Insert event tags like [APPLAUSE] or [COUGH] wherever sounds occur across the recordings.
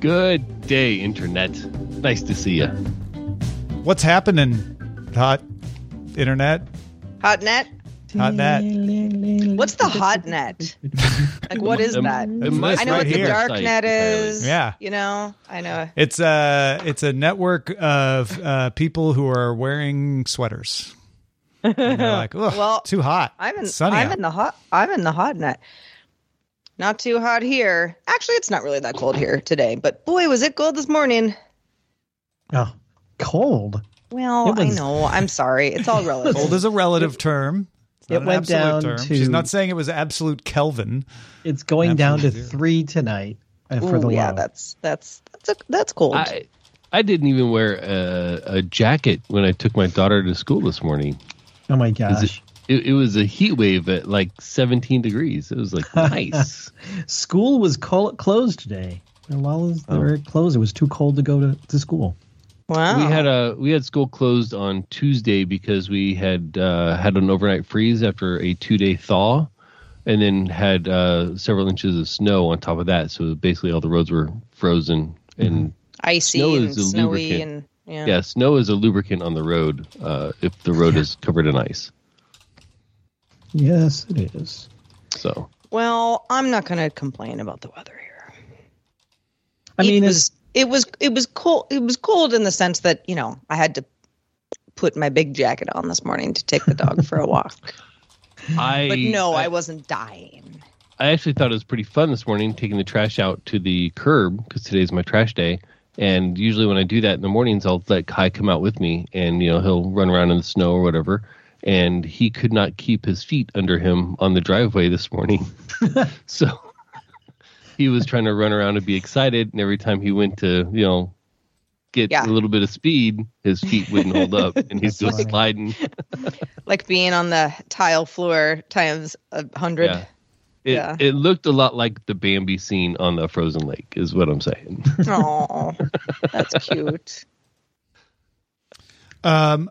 Good day, Internet. Nice to see you. What's happening, hot Internet? Hot net? Hot net. What's the hot net? Like, what is that? it I know right what the here. dark Site, net is. Yeah. You know, I know. It's a it's a network of uh, people who are wearing sweaters. And they're [LAUGHS] like, Ugh, Well, too hot. I'm in. It's sunny I'm out." in the hot. I'm in the hot net. Not too hot here. Actually, it's not really that cold here today. But boy, was it cold this morning. Oh, cold. Well, It I know. I'm sorry. It's all [LAUGHS] relative. Cold is a relative term. Not It went down term. to- She's not saying it was absolute Kelvin. It's going down to Absolutely. three tonight uh, for Ooh, the yeah, low. that's that's that's a, that's cold. I I didn't even wear a, a jacket when I took my daughter to school this morning. oh my Is gosh. It, it was a heat wave at like 17 degrees. It was like nice. [LAUGHS] School was col- closed today. And while they Oh. were closed, it was too cold to go to, to school. wow. We had a we had school closed on Tuesday because we had uh, had an overnight freeze after a two day thaw, and then had uh, several inches of snow on top of that. So basically, all the roads were frozen. And icy snow and is snowy lubricant. and yeah. yeah, snow is a lubricant on the road uh, if the road is covered in ice. Yes, it is. So Well, I'm not going to complain about the weather here. I mean, it was it was it was cold. It was cold in the sense that you know I had to put my big jacket on this morning to take the dog for a walk. [LAUGHS] I But no, I, I, wasn't dying. I actually thought it was pretty fun this morning taking the trash out to the curb because today's my trash day. And usually when I do that in the mornings, I'll let Kai come out with me, and you know he'll run around in the snow or whatever. And he could not keep his feet under him on the driveway this morning, [LAUGHS] so he was trying to run around and be excited. And every time he went to you know get Yeah. a little bit of speed, his feet wouldn't hold up, [LAUGHS] and he's just Like- sliding. [LAUGHS] Like being on the tile floor times a hundred. Yeah. It, Yeah. it looked a lot like the Bambi scene on the frozen lake, is what I'm saying. Oh, that's cute. Um,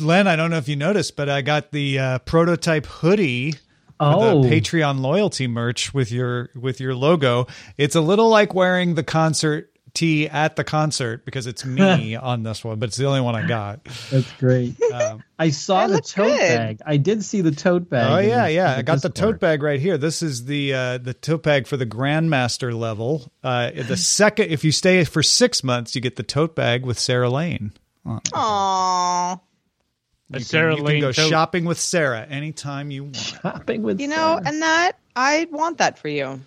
Len, I don't know if you noticed, but I got the uh, prototype hoodie. Oh. the Patreon loyalty merch with your with your logo. It's a little like wearing the concert tee at the concert because it's me [LAUGHS] on this one, but it's the only one I got. that's great. Um, I saw the tote good. bag. I did see the tote bag. oh yeah, the- yeah. I got the tote bag right here. This is the uh, the tote bag for the Grandmaster level. Uh, the second, if you stay for six months, you get the tote bag with Sarah Lane. Aww. A You Sarah can, you Lane can go tote. shopping with Sarah anytime you want. Shopping with You know, Sarah. and that I want that for you.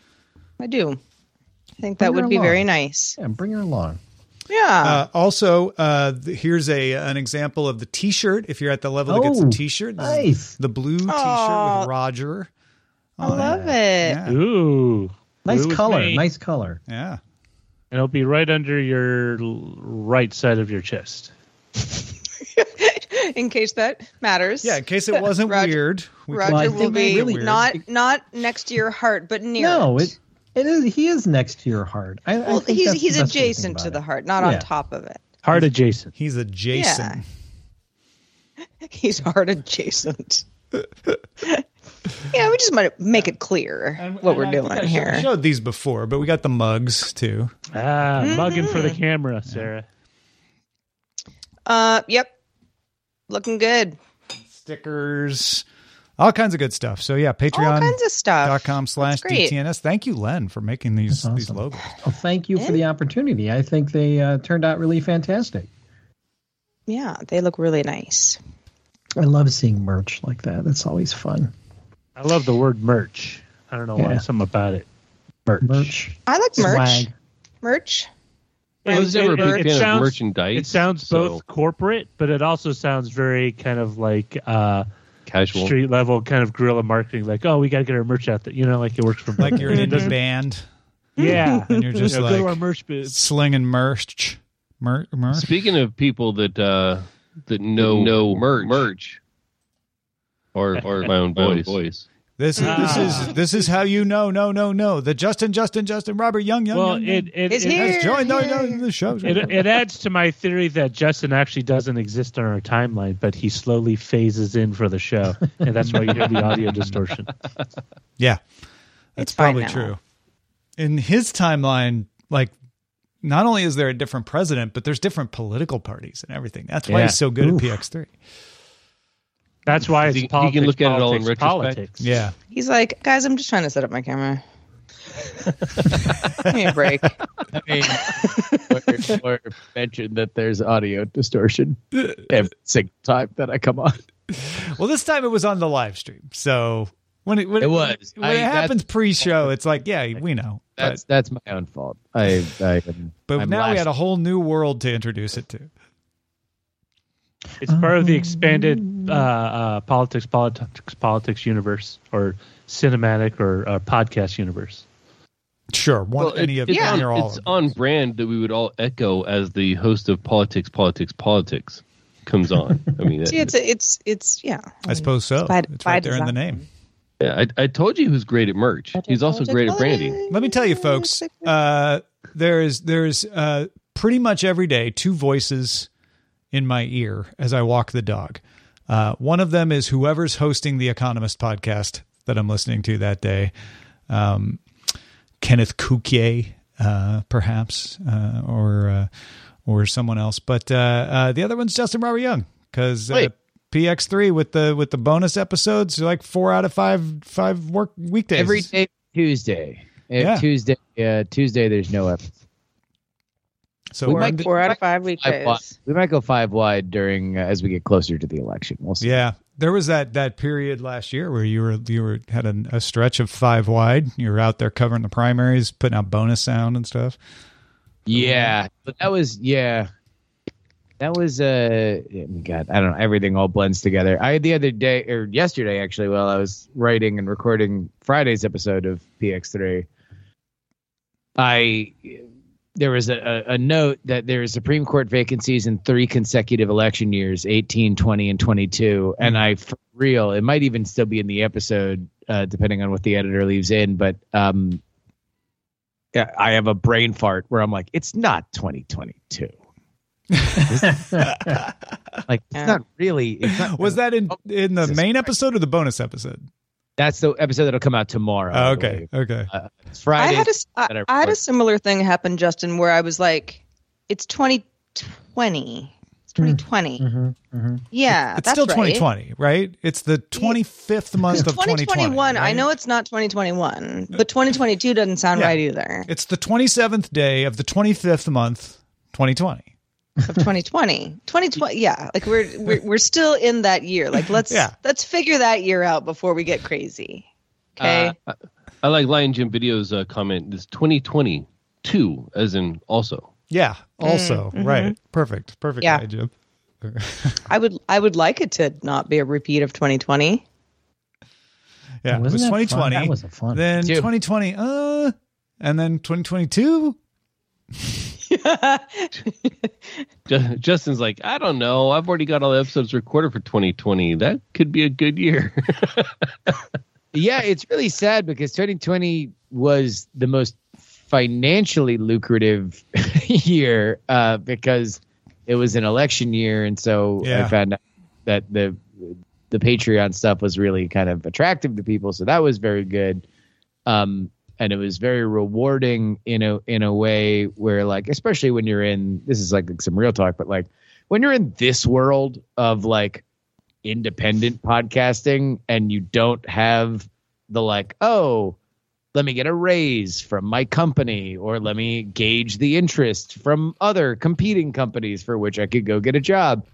I do. I think that Bring her would be very along. nice. yeah, bring her along. Yeah. Uh, also, uh, th- here's a an example of the T-shirt. If you're at the level that gets Oh, the T-shirt, this is nice. the blue T-shirt Aw. with Roger. I love it. Yeah, Ooh. Nice Blue color. Nice color. yeah. And it'll be right under your right side of your chest. [LAUGHS] In case that matters. Yeah, in case it wasn't [LAUGHS] Roger- weird. we Roger Well, will be really- not not next to your heart, but near. No, it It is. He is next to your heart. I, I Well, think he's he's best way think adjacent to about the heart, not Yeah. on top of it. Heart adjacent. He's a Jason. [LAUGHS] He's heart adjacent. yeah, we just might make it clear what we're I think doing I showed- here. showed these before, but we got the mugs too. Ah, mugging for the Mm-hmm. camera, Sarah. Uh, yep, looking good. Stickers, all kinds of good stuff. So yeah, Patreon All Patreon. kinds of stuff. Dot com slash DTNS. Thank you, Len, for making these That's these logos. Well, thank you for the opportunity. I think they uh, turned out really fantastic. Yeah, they look really nice. I love seeing merch like that. That's always fun. I love the word merch. I don't know why. Yeah. Something about it. Merch. Merch. I like merch. Swag. Merch. I was never a big it fan sounds- of merchandise. It sounds so both corporate, but it also sounds very kind of like uh, casual. street level kind of guerrilla marketing. Like, oh, we got to get our merch out there. You know, like it works for Like you're an It indie [LAUGHS] band Yeah, [LAUGHS] and you're just You know, go to our like merch booth. slinging merch. Mer- merch. Speaking of people that uh, that know know merch, merch, or or my own [LAUGHS] voice. This is this Ah. is this is how you know no no no the Justin Justin Justin Robert Young Young Well, Young, it it, It's it, here. has joined the, Yay. the show. it it adds to my theory that Justin actually doesn't exist on our timeline, but he slowly phases in for the show, and that's why you hear the audio [LAUGHS] distortion. Yeah, that's It's probably true. In his timeline, like not only is there a different president, but there's different political parties and everything. That's why Yeah. he's so good Oof. at PX3. That's why it's You- you can politics, look at it all in politics, retrospect. politics. Yeah, He's like, guys, I'm just trying to set up my camera. [LAUGHS] Give me a break. I mean, or, or mention that there's audio distortion every single time that I come on. Well, this time it was on the live stream, so when it when It was. when I- it happens pre-show, it's like yeah, we know. That's But, that's my own fault. I, I but I'm now we had a whole new world to introduce it to. It's part of the expanded uh, uh, politics, politics, politics universe, or cinematic or uh, podcast universe. Sure, one Well, any it- of it's, any on, all. it's of on brand that we would all echo as the host of politics, politics, politics comes on. [LAUGHS] I mean, See, it's it's it's yeah. I suppose so. by- it's right there in the name. yeah, I, I told you who's great at merch. He's also great at branding. Let me tell you, folks. Uh, there is there's uh, pretty much every day two voices in my ear as I walk the dog. Uh, one of them is whoever's hosting the Economist podcast that I'm listening to that day, um, Kenneth Cukier, uh, perhaps, uh, or uh, or someone else. But uh, uh, the other one's Justin Robert Young because uh, PX3 with the with the bonus episodes, like four out of five five work weekdays. every day Tuesday. Yeah. Tuesday, uh, Tuesday, there's no episode. So We might Four out of five Five weekdays. We might go five wide during uh, as we get closer to the election. We'll see. Yeah, there was that that period last year where you were you were had a, a stretch of five wide. You were out there covering the primaries, putting out bonus sound and stuff. Yeah, but that was yeah. That was uh God, I don't know, everything all blends together. I the other day or yesterday actually while I was writing and recording Friday's episode of PX3 I there was a, a, a note that there is Supreme Court vacancies in three consecutive election years, 18, 20, and 22. And I, for real, it might even still be in the episode, uh, depending on what the editor leaves in. But um, yeah, I have a brain fart where I'm like, it's not 2022. [LAUGHS] like, it's not really. It's not, Was that in in the main episode or the bonus episode? That's the episode that'll come out tomorrow. Oh, okay, okay. Uh, it's I Friday. had a s- I, that I I had a similar thing happen, Justin, where I was like, "It's 2020. It's 2020. Mm-hmm, mm-hmm. Yeah, It's that's still 2020, right? It's the 25th month of 2020. 2021. I know it's not 2021, but 2022 doesn't sound Yeah. right either. It's the 27th day of the 25th month, 2020. Of 2020, 2020. Yeah, like we're we're we're still in that year. Like [LAUGHS] let's Yeah. let's figure that year out before we get crazy. Okay. Uh, I like Lion Jim Video's uh, comment. This 2022, as in also. Yeah. Also, Mm, right. Perfect. Perfect. Yeah. guy, Jim. I would I would like it to not be a repeat of 2020. Yeah. it Wasn't was that fun? 2020. That was a fun. Then Too. 2020. Uh, and then 2022. [LAUGHS] Ju- Justin's like, I don't know. I've already got all the episodes recorded for 2020. That could be a good year. [LAUGHS] yeah, it's really sad because 2020 was the most financially lucrative [LAUGHS] year uh, because it was an election year, and so Yeah. I found out that the the Patreon stuff was really kind of attractive to people. So that was very good, um, and it was very rewarding in a in a way where, like, especially when you're in this is like some real talk, but like when you're in this world of like independent podcasting and you don't have the like oh let me get a raise from my company or let me gauge the interest from other competing companies for which I could go get a job.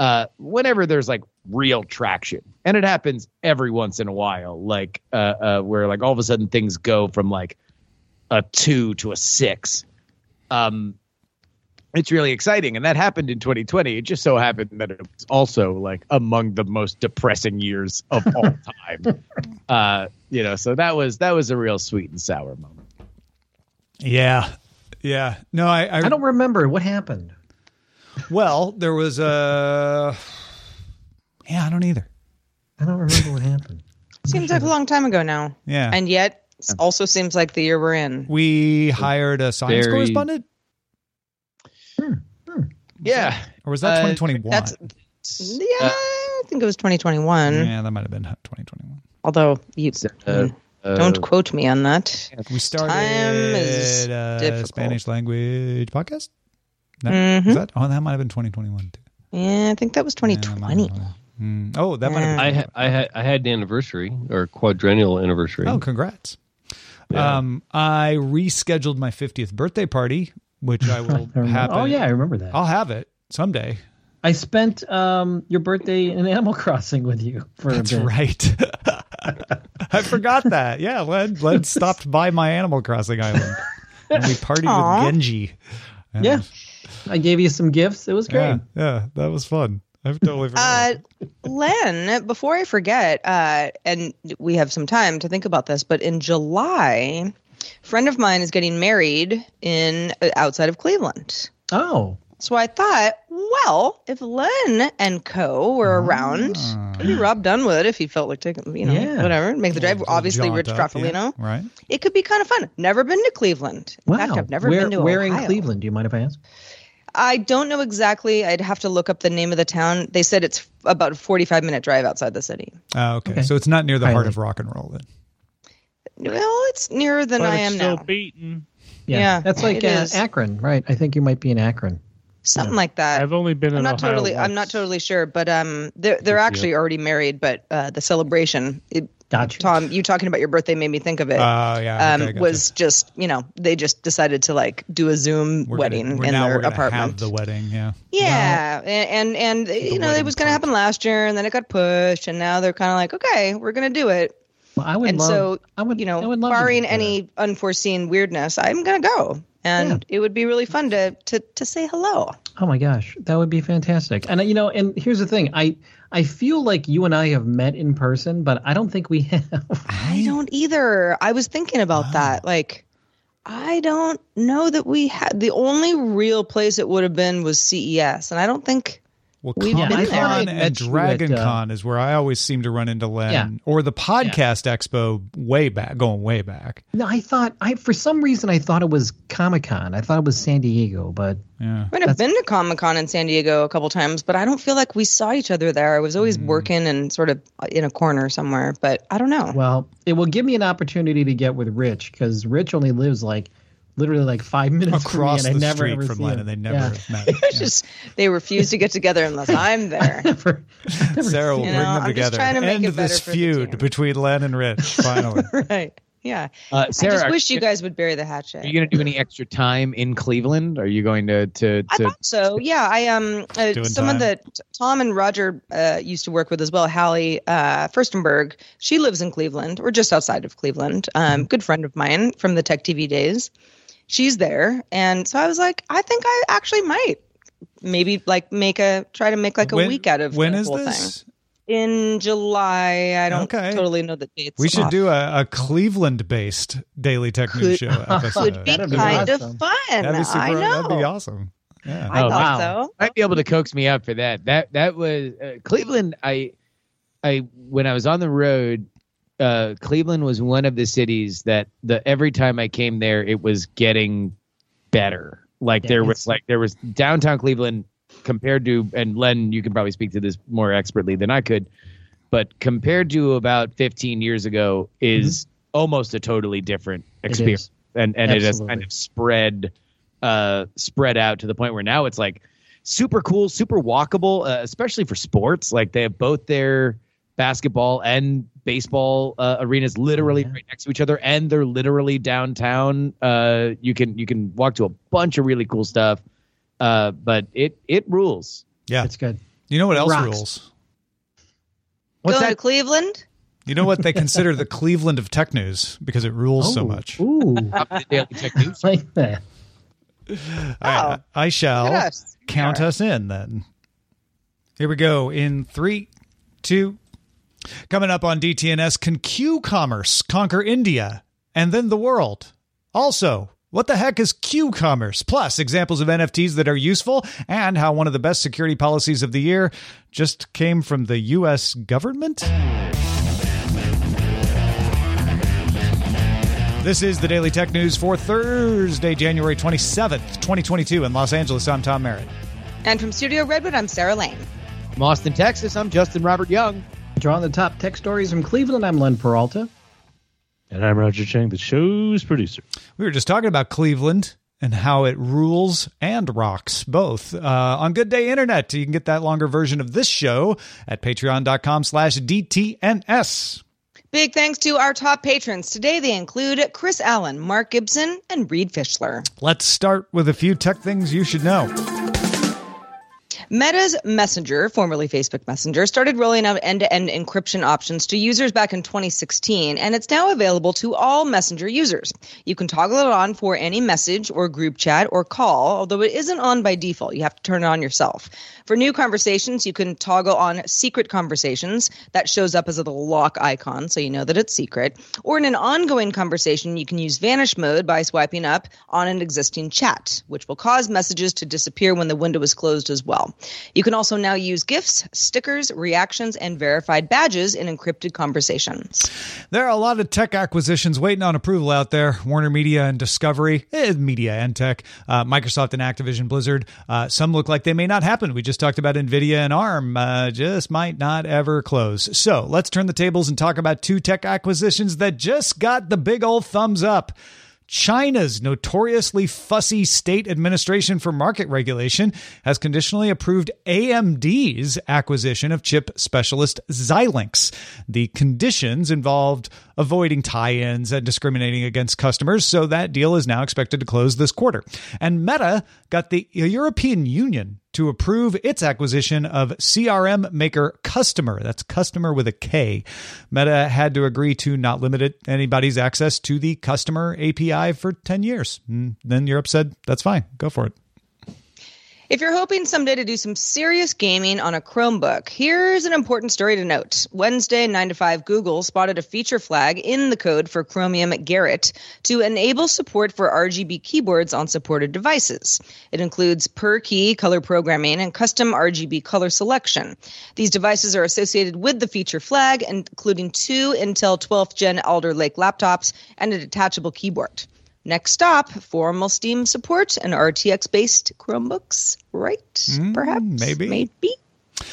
Uh, whenever there's like real traction, and it happens every once in a while, like uh, uh, where like all of a sudden things go from like a two to a six. Um, it's really exciting, and that happened in 2020. It just so happened that it was also like among the most depressing years of all [LAUGHS] time. uh, you know, so that was that was a real sweet and sour moment. Yeah. Yeah. No, I, I, I don't remember what happened. Well, there was a, yeah, I don't either. I don't remember what happened. Seems like a long time ago now. Yeah. And yet, it also seems like the year we're in. we hired a science Very- correspondent Yeah, or was that Uh, 2021? That's yeah, I think it was 2021. yeah, that might have been 2021. Although you uh, uh, don't quote me on that. We started Time is a difficult. Spanish language podcast. No, Mhm. is that? Oh, that might have been 2021 too. Yeah, I think that was 2020. might have been. Mm. Oh, that might have been. I ha- I had I had an anniversary or quadrennial anniversary. Oh, congrats. Yeah. Um, I rescheduled my 50th birthday party, which I will [LAUGHS] I remember- Oh yeah, I remember that. I'll have it someday. I spent um, your birthday in Animal Crossing with you for That's a bit. right. [LAUGHS] I forgot that. Yeah, Len, Len stopped by my Animal Crossing island. And we partied Aw. with Genji. And- Yeah, I gave you some gifts. It was great. Yeah, yeah, that was fun. I've totally forgot. Uh, Len, before I forget, uh, and we have some time to think about this, but in July, a friend of mine is getting married in uh, outside of Cleveland. Oh, So I thought, well, if Len and Co. were around, maybe Rob Dunewood, if he felt like taking, you know, Yeah. whatever, make the drive. Little Obviously, jaunt Rich up, Stroffolino. yeah, right? It could be kind of fun. Never been to Cleveland. In wow. fact, I've never where, been to Where Ohio. in Cleveland? Do you mind if I ask? I don't know exactly. I'd have to look up the name of the town. They said it's about a 45 minute drive outside the city. Oh, okay. Okay. So it's not near the heart of rock and roll then. Well, it's nearer than but I am still now. beaten. Yeah, that's like it uh. Akron, right? I think you might be in Akron. Something like that. I've only been I'm in not Ohio totally. I'm not totally sure, but um, they're they're actually already married. But uh, the celebration, it, Gotcha. Tom, you talking about your birthday made me think of it. Oh, yeah. um, okay, gotcha. was just you know they just decided to like do a Zoom We're wedding gonna, in their apartment. have the wedding. Yeah. yeah, and and, and you know it was going to happen last year, and then it got pushed, and now they're kind of like, okay, we're going to do it. Well, I would and love. so I would, you know, would barring any unforeseen weirdness, I'm going to go, and it would be really fun to to to say hello. Oh my gosh, that would be fantastic. And uh, you know, and here's the thing, I I feel like you and I have met in person, but I don't think we [LAUGHS] have. I don't either. I was thinking about that. Like, I don't know that we had the only real place it would have been was CES, and I don't think. Well, We've Comic been there. Con I and met you at, Dragon uh, Con is where I always seem to run into Len, Yeah. or the Podcast Expo way back, going way back. no, I thought I for some reason I thought it was Comic Con. I thought it was San Diego, but Yeah. I mean, I've been to Comic Con in San Diego a couple times, but I don't feel like we saw each other there. I was always Mm. working and sort of in a corner somewhere, but I don't know. well, it will give me an opportunity to get with Rich because Rich only lives like literally like five minutes Across from me, and the I never street ever from see Len, and they never Yeah. have met. [LAUGHS] It's just they refuse to get together unless [LAUGHS] I'm there. [LAUGHS] Never- never Sarah will bring know, them I'm together. trying to make End it this feud between Len and Rich. Finally. right? Yeah. Uh, I just wish you guys would bury the hatchet. Are you going to do any extra time in Cleveland? Are you going to to, I thought so. Yeah, I um uh, Doing someone time. that Tom and Roger uh, used to work with as well, Hallie uh, Furstenberg. She lives in Cleveland, or just outside of Cleveland. Mm-hmm. Um, good friend of mine from the Tech TV days. She's there, and so I was like, I think I actually might maybe like make a try to make like a When- week out of when the is whole this? thing. In July, I don't Okay. totally know the dates. We should off. do a, a Cleveland-based Daily Tech News Show episode. Would be That'd be kind awesome. of fun. That'd be super. I know. That'd be awesome. Yeah. I Oh, thought wow. so. might be able to coax me up for that. That that was uh, Cleveland. I I when I was on the road, uh, Cleveland was one of the cities that the every time I came there, it was getting better. Like there was like there was downtown Cleveland compared to and Len, you can probably speak to this more expertly than I could, but compared to about 15 years ago, is almost a totally different experience, and and it has kind of spread uh spread out to the point where now it's like super cool, super walkable, uh, especially for sports. Like they have both their basketball and baseball uh, arenas literally Yeah. right next to each other, and they're literally downtown. Uh, you can you can walk to a bunch of really cool stuff. Uh, but it it rules. Yeah. It's good. You know what else Rocks. rules? What's Going that? to Cleveland? You know what they consider the Cleveland of tech news because it rules so Oh, much. Ooh, Daily Tech News. [LAUGHS] like that. I, I shall Look at us. count us in then. Here we go in three, two. Coming up on DTNS, can Q commerce conquer India and then the world? Also, what the heck is Q commerce? Plus, examples of NFTs that are useful and how one of the best security policies of the year just came from the U.S. government. This is the Daily Tech News for Thursday, January 27th, 2022, in Los Angeles. I'm Tom Merritt. And from Studio Redwood, I'm Sarah Lane. From Austin, Texas. I'm Justin Robert Young. Drawing the top tech stories from Cleveland, I'm Len Peralta. And I'm Roger Chang, the show's producer. We were just talking about Cleveland and how it rules and rocks both. Uh, on Good Day Internet, you can get that longer version of this show at patreon.com slash DTNS. Big thanks to our top patrons. Today they include Chris Allen, Mark Gibson, and Reed Fischler. Let's start with a few tech things you should know. Meta's Messenger, formerly Facebook Messenger, started rolling out end to end encryption options to users back in 2016, and it's now available to all Messenger users. You can toggle it on for any message or group chat or call, although it isn't on by default. You have to turn it on yourself. For new conversations, you can toggle on secret conversations. That shows up as a little lock icon, so you know that it's secret. Or in an ongoing conversation, you can use vanish mode by swiping up on an existing chat, which will cause messages to disappear when the window is closed as well. You can also now use GIFs, stickers, reactions, and verified badges in encrypted conversations. There are a lot of tech acquisitions waiting on approval out there. Warner Media and Discovery, eh, Media and Tech, uh, Microsoft and Activision Blizzard. Uh, some look like they may not happen. We just talked about Nvidia and ARM. Uh, just might not ever close. So let's turn the tables and talk about two tech acquisitions that just got the big old thumbs up. China's notoriously fussy State Administration for Market Regulation has conditionally approved AMD's acquisition of chip specialist Xilinx. The conditions involved avoiding tie ins and discriminating against customers, so that deal is now expected to close this quarter. And Meta got the European Union to approve its acquisition of CRM maker Kustomer. That's customer with a K. Meta had to agree to not limit anybody's access to the Kustomer API for 10 years. And then Europe said, that's fine, go for it. If you're hoping someday to do some serious gaming on a Chromebook, here's an important story to note. Wednesday, 9to5Google spotted a feature flag in the code for Chromium Gerrit to enable support for RGB keyboards on supported devices. It includes per key color programming and custom RGB color selection. These devices are associated with the feature flag, including two Intel 12th Gen Alder Lake laptops and a detachable keyboard. Next stop, formal Steam support and RTX based Chromebooks, right? Perhaps. maybe. Maybe.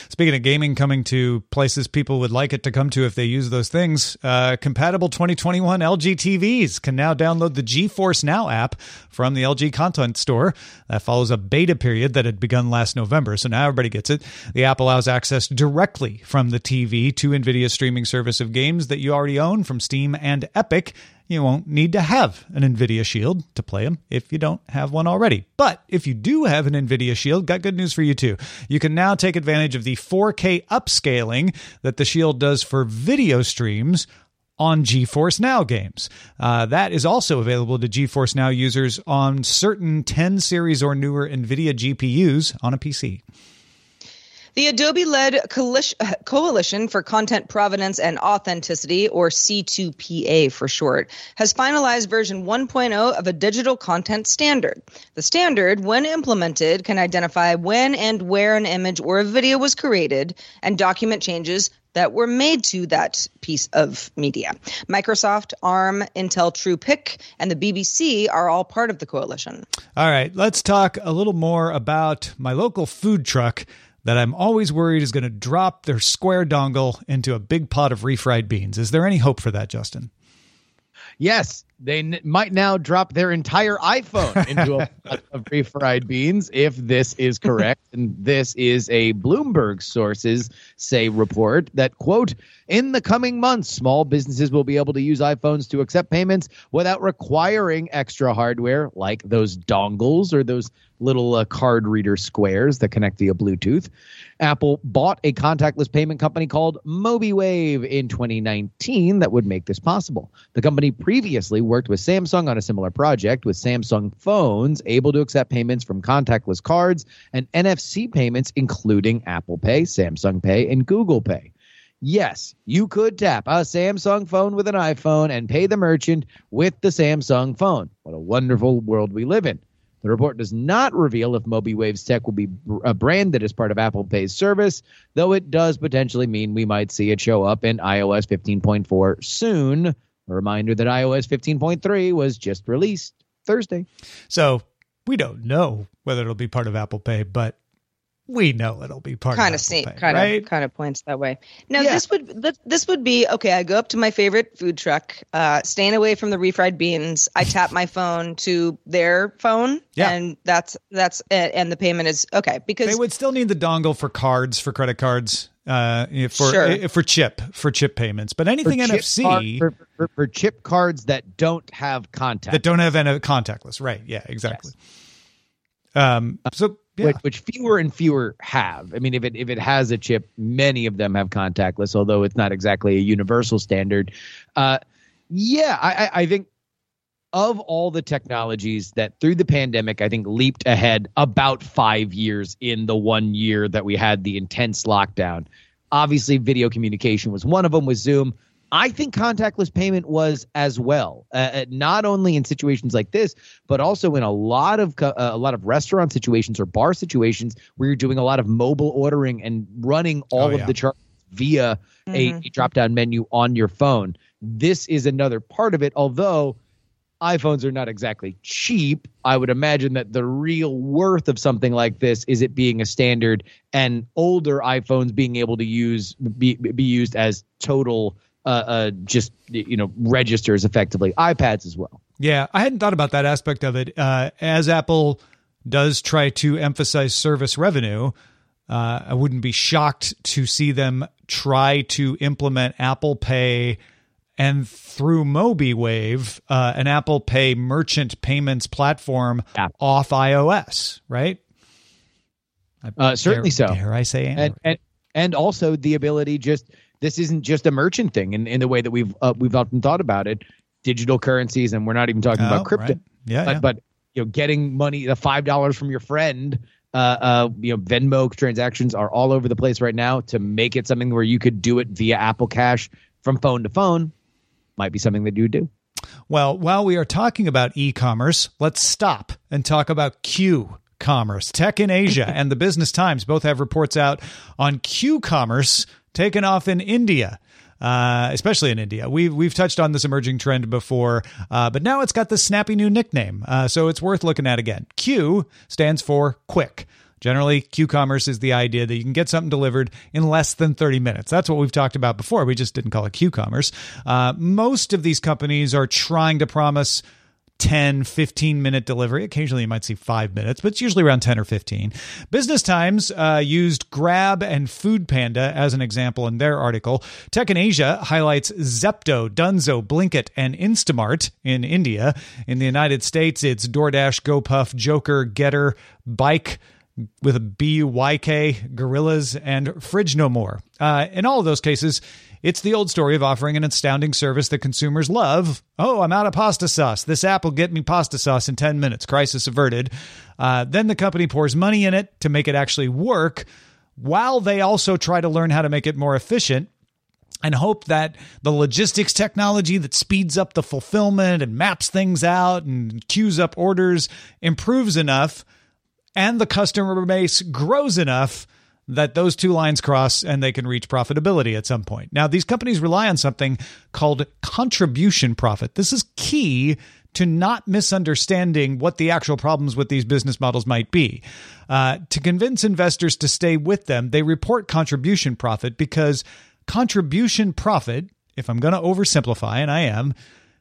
Speaking of gaming coming to places people would like it to come to if they use those things, uh, compatible 2021 LG TVs can now download the GeForce Now app from the LG Content Store. That follows a beta period that had begun last November, so now everybody gets it. The app allows access directly from the TV to NVIDIA's streaming service of games that you already own from Steam and Epic. You won't need to have an NVIDIA Shield to play them if you don't have one already. But if you do have an NVIDIA Shield, got good news for you too. You can now take advantage of the 4K upscaling that the Shield does for video streams on GeForce Now games. Uh, that is also available to GeForce Now users on certain 10 series or newer NVIDIA GPUs on a PC. The Adobe led [SIGHS] Coalition for Content Provenance and Authenticity, or C2PA for short, has finalized version 1.0 of a digital content standard. The standard, when implemented, can identify when and where an image or a video was created and document changes that were made to that piece of media. Microsoft, ARM, Intel TruePic, and the BBC are all part of the coalition. All right, let's talk a little more about my local food truck that I'm always worried is going to drop their square dongle into a big pot of refried beans. Is there any hope for that, Justin? Yes, they n- might now drop their entire iPhone [LAUGHS] into a pot of refried beans if this is correct. and this is a Bloomberg sources say report that quote in the coming months small businesses will be able to use iPhones to accept payments without requiring extra hardware like those dongles or those little uh, card reader squares that connect via Bluetooth. Apple bought a contactless payment company called Mobeewave in 2019 that would make this possible. The company previously worked with Samsung on a similar project with Samsung phones able to accept payments from contactless cards and NFC payments, including Apple Pay, Samsung Pay, and Google Pay. Yes, you could tap a Samsung phone with an iPhone and pay the merchant with the Samsung phone. What a wonderful world we live in. The report does not reveal if Mobeewave's tech will be uh, branded as part of Apple Pay's service, though it does potentially mean we might see it show up in iOS 15.4 soon. A reminder that iOS 15.3 was just released Thursday. So we don't know whether it'll be part of Apple Pay, but we know it'll be part kind of, of see, Apple Pay, kind right? of kind of points that way. Now Yeah. this would this, this would be okay. I go up to my favorite food truck, uh, staying away from the refried beans. I tap my phone to their phone, Yeah. and that's that's it, and the payment is okay because They would still need the dongle for cards, for credit cards, uh, for Sure. uh, for chip, for chip payments. But anything chip NFC card- for, for, for chip cards that don't have contact. that don't have any contactless, right? Yeah, exactly. Um. So yeah. which, which fewer and fewer have. I mean, if it if it has a chip, many of them have contactless, although it's not exactly a universal standard. Uh, yeah, I, I, I think of all the technologies that through the pandemic, I think leaped ahead about five years in the one year that we had the intense lockdown. Obviously, video communication was one of them with Zoom. I think contactless payment was as well, uh, uh, not only in situations like this, but also in a lot of co- uh, a lot of restaurant situations or bar situations where you're doing a lot of mobile ordering and running all Oh, of yeah. the charts via a, a drop down menu on your phone. This is another part of it, although iPhones are not exactly cheap. I would imagine that the real worth of something like this is it being a standard and older iPhones being able to use be, be used as total uh, uh just you know registers effectively iPads as well. Yeah, I hadn't thought about that aspect of it. Uh, as Apple does try to emphasize service revenue, uh, I wouldn't be shocked to see them try to implement Apple Pay and through Mobeewave, uh, an Apple Pay merchant payments platform Yeah. off iOS, right? Uh, certainly dare- so. Dare I say and and and also the ability just this isn't just a merchant thing in, in the way that we've uh, we've often thought about it digital currencies and we're not even talking Oh, about crypto right. Yeah, but yeah. but you know getting money the five dollars from your friend uh, uh, you know, Venmo transactions are all over the place right now. To make it something where you could do it via Apple Cash from phone to phone, might be something that you do. Well, while we are talking about e commerce, let's stop and talk about Q commerce. Tech in Asia [LAUGHS] and the Business Times both have reports out on Q commerce taking off in India. Uh, especially in India, we've we've touched on this emerging trend before, uh, but now it's got this snappy new nickname, uh, so it's worth looking at again. Q stands for quick. Generally, Q commerce is the idea that you can get something delivered in less than 30 minutes. That's what we've talked about before. We just didn't call it Q commerce. Uh, most of these companies are trying to promise 10, 15 minute delivery. Occasionally you might see five minutes, but it's usually around 10 or 15. Business Times uh, used Grab and Food Panda as an example in their article. Tech in Asia highlights Zepto, Dunzo, Blinkit, and Instamart in India. In the United States, it's DoorDash, GoPuff, Jokr, Getir, Buyk, with a B U Y K, Gorillas, and Fridge No More. Uh, in all of those cases, it's the old story of offering an astounding service that consumers love. Oh, I'm out of pasta sauce. This app will get me pasta sauce in 10 minutes. Crisis averted. Uh, then the company pours money in it to make it actually work while they also try to learn how to make it more efficient and hope that the logistics technology that speeds up the fulfillment and maps things out and queues up orders improves enough and the customer base grows enough that those two lines cross and they can reach profitability at some point. Now, these companies rely on something called contribution profit. This is key to not misunderstanding what the actual problems with these business models might be. Uh, to convince investors to stay with them, they report contribution profit because contribution profit, if I'm going to oversimplify, and I am,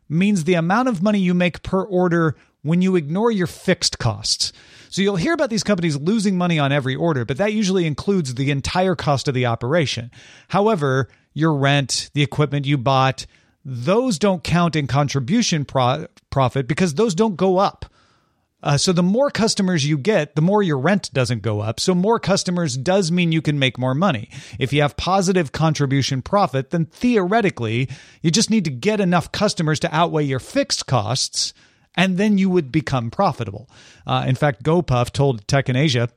means the amount of money you make per order when you ignore your fixed costs. So you'll hear about these companies losing money on every order, but that usually includes the entire cost of the operation. However, your rent, the equipment you bought, those don't count in contribution pro- profit because those don't go up. Uh, so the more customers you get, the more your rent doesn't go up. So more customers does mean you can make more money. If you have positive contribution profit, then theoretically, you just need to get enough customers to outweigh your fixed costs and then you would become profitable. Uh, in fact, GoPuff told Tech in Asia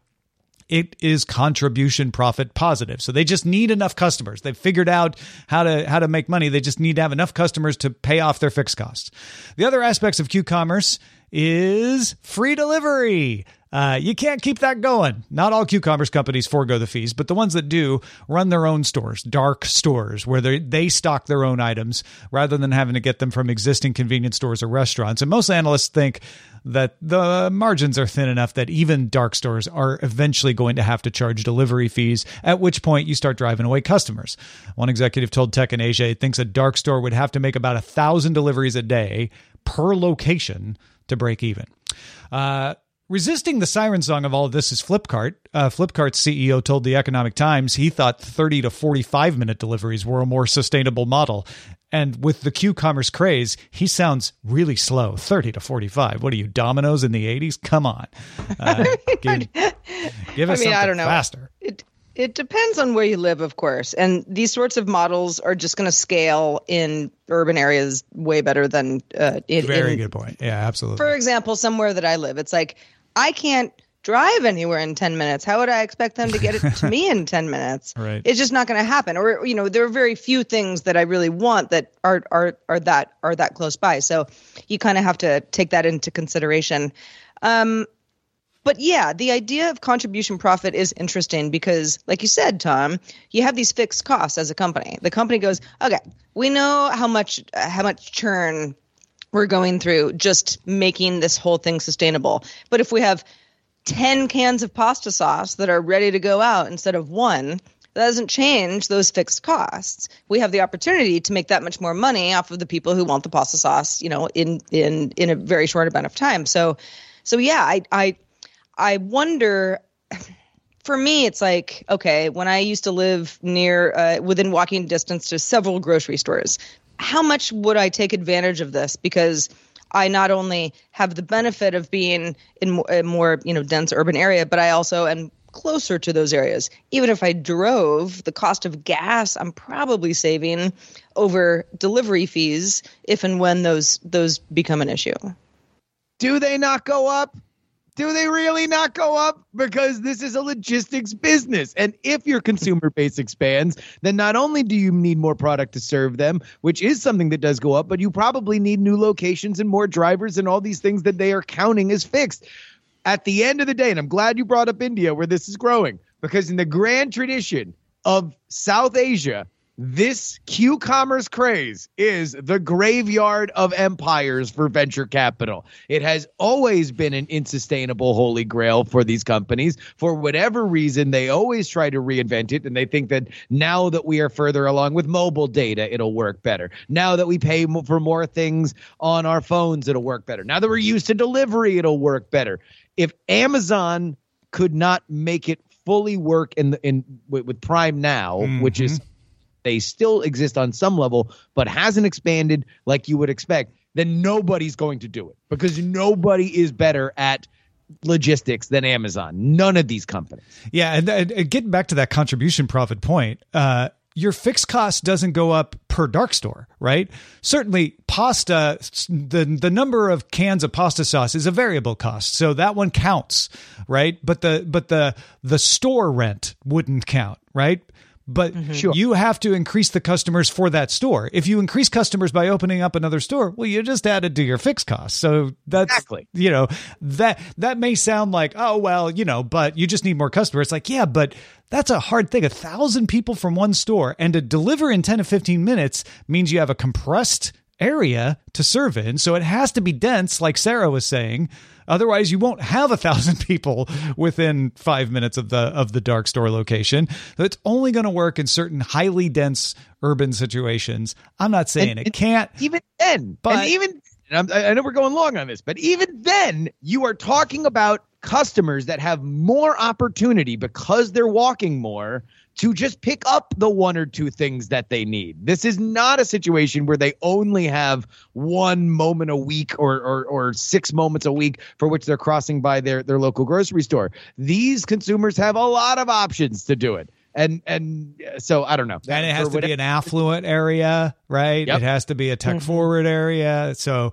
it is contribution profit positive. So they just need enough customers. They've figured out how to how to make money. They just need to have enough customers to pay off their fixed costs. The other aspects of Q-commerce is free delivery. Uh, you can't keep that going. Not all Q-commerce companies forego the fees, but the ones that do run their own stores, dark stores, where they they stock their own items rather than having to get them from existing convenience stores or restaurants. And most analysts think that the margins are thin enough that even dark stores are eventually going to have to charge delivery fees, at which point you start driving away customers. One executive told Tech in Asia he thinks a dark store would have to make about a thousand deliveries a day per location to break even. Uh, Resisting the siren song of all of this is Flipkart. Uh, Flipkart's CEO told the Economic Times he thought 30 to 45 minute deliveries were a more sustainable model. And with the Q commerce craze, he sounds really slow 30 to 45. What are you, Domino's in the 80s? Come on. Uh, [LAUGHS] give, give us I mean, something I don't know. faster. It it depends on where you live, of course. And these sorts of models are just going to scale in urban areas way better than uh, in, Very in- good point. Yeah, absolutely. For example, somewhere that I live, it's like I can't drive anywhere in 10 minutes. How would I expect them to get it to me in [LAUGHS] 10 minutes? Right. It's just not going to happen. Or you know, there are very few things that I really want that are are are that are that close by. So you kind of have to take that into consideration. Um but yeah, the idea of contribution profit is interesting because, like you said, Tom, you have these fixed costs as a company. The company goes, okay, we know how much how much churn we're going through just making this whole thing sustainable. But if we have 10 cans of pasta sauce that are ready to go out instead of one, that doesn't change those fixed costs. We have the opportunity to make that much more money off of the people who want the pasta sauce, you know, in in in a very short amount of time. So so yeah, I I I wonder for me it's like okay, when I used to live near uh, within walking distance to several grocery stores, how much would I take advantage of this because I not only have the benefit of being in a more you know dense urban area, but I also am closer to those areas. Even if I drove, the cost of gas I'm probably saving over delivery fees if and when those those become an issue. do they not go up? Do they really not go up? Because this is a logistics business. And if your consumer base expands, then not only do you need more product to serve them, which is something that does go up, but you probably need new locations and more drivers and all these things that they are counting as fixed. At the end of the day, and I'm glad you brought up India where this is growing, because in the grand tradition of South Asia, this Q commerce craze is the graveyard of empires for venture capital. It has always been an unsustainable holy grail for these companies. For whatever reason, they always try to reinvent it. And they think that now that we are further along with mobile data, it'll work better. Now that we pay for more things on our phones, it'll work better. Now that we're used to delivery, it'll work better. If Amazon could not make it fully work in the, in with, with Prime now, mm-hmm. which is they still exist on some level, but hasn't expanded like you would expect, then nobody's going to do it because nobody is better at logistics than Amazon. None of these companies. Yeah, and, and, getting back to that contribution profit point, uh, your fixed cost doesn't go up per dark store, right? Certainly, pasta the the number of cans of pasta sauce is a variable cost, so that one counts, right? But the but the the store rent wouldn't count, right? But mm-hmm. Sure. you have to increase the customers for that store. If you increase customers by opening up another store, well, you just added to your fixed costs. So that's Exactly. you know that that may sound like oh well you know, but you just need more customers. It's like yeah, but that's a hard thing. A thousand people from one store and to deliver in ten to fifteen minutes means you have a compressed area to serve in. So it has to be dense, like Sarah was saying. Otherwise, you won't have a thousand [LAUGHS] people within five minutes of the of the dark store location. It's only going to work in certain highly dense urban situations. I'm not saying And- it and can't. even then, But- and even and I'm, I know we're going long on this, but even then, you are talking about customers that have more opportunity because they're walking more to just pick up the one or two things that they need. This is not a situation where they only have one moment a week or or, or six moments a week for which they're crossing by their their local grocery store. These consumers have a lot of options to do it. And and so I don't know. And it has For to be an affluent area, right? Yep. It has to be a tech mm-hmm. forward area. So,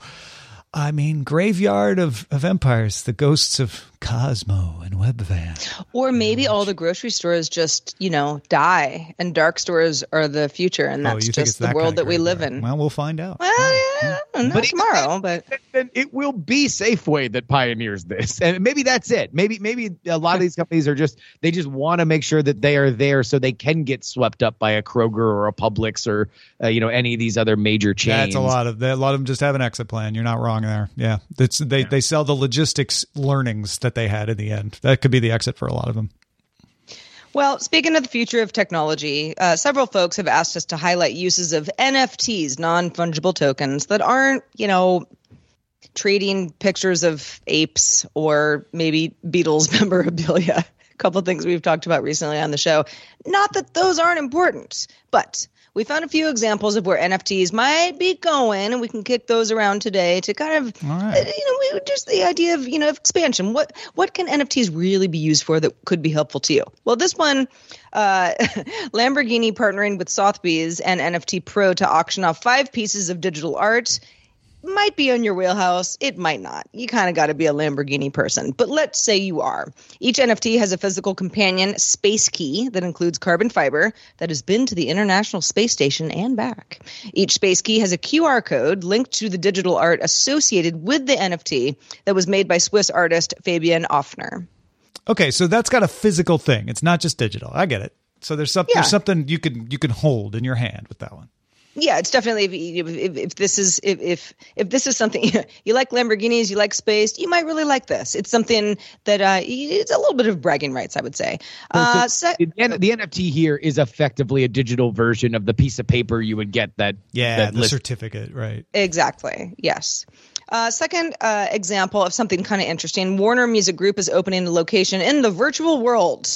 I mean, graveyard of, of empires, the ghosts of Kozmo and Webvan. Or maybe all the grocery stores just, you know, die and dark stores are the future and oh, that's you think it's just the that world kind of that we live in. Well, we'll find out. Well, yeah, hmm. not But even tomorrow, but then it will be Safeway that pioneers this, and maybe that's it. Maybe maybe a lot of these companies are just they just want to make sure that they are there so they can get swept up by a Kroger or a Publix or uh, you know any of these other major chains. That's a lot of a lot of them just have an exit plan. You're not wrong there. Yeah, it's they they sell the logistics learnings that they had in the end. That could be the exit for a lot of them. Well, speaking of the future of technology, uh, several folks have asked us to highlight uses of NFTs, non fungible tokens, that aren't, you know, trading pictures of apes or maybe Beatles [LAUGHS] memorabilia. A couple of things we've talked about recently on the show. Not that those aren't important, but we found a few examples of where NFTs might be going, and we can kick those around today to kind of, right. uh, you know, we, just the idea of you know of expansion. What what can NFTs really be used for that could be helpful to you? Well, this one, uh, [LAUGHS] Lamborghini partnering with Sotheby's and NFT Pro to auction off five pieces of digital art might be on your wheelhouse. It might not. You kind of got to be a Lamborghini person. But let's say you are. Each NFT has a physical companion space key that includes carbon fiber that has been to the International Space Station and back. Each space key has a QR code linked to the digital art associated with the NFT that was made by Swiss artist Fabian Oefner. Okay, so that's got a physical thing. It's not just digital. I get it. So there's something Yeah. there's something you can you can hold in your hand with that one. Yeah, it's definitely if, if, if this is if, if if this is something [LAUGHS] you like Lamborghinis, you like space, you might really like this. It's something that uh, it's a little bit of bragging rights, I would say. Uh, So se- the, the NFT here is effectively a digital version of the piece of paper you would get that Yeah, that the list- certificate, right? Exactly. Yes. Uh, second uh, example of something kind of interesting Warner Music Group is opening a location in the virtual world.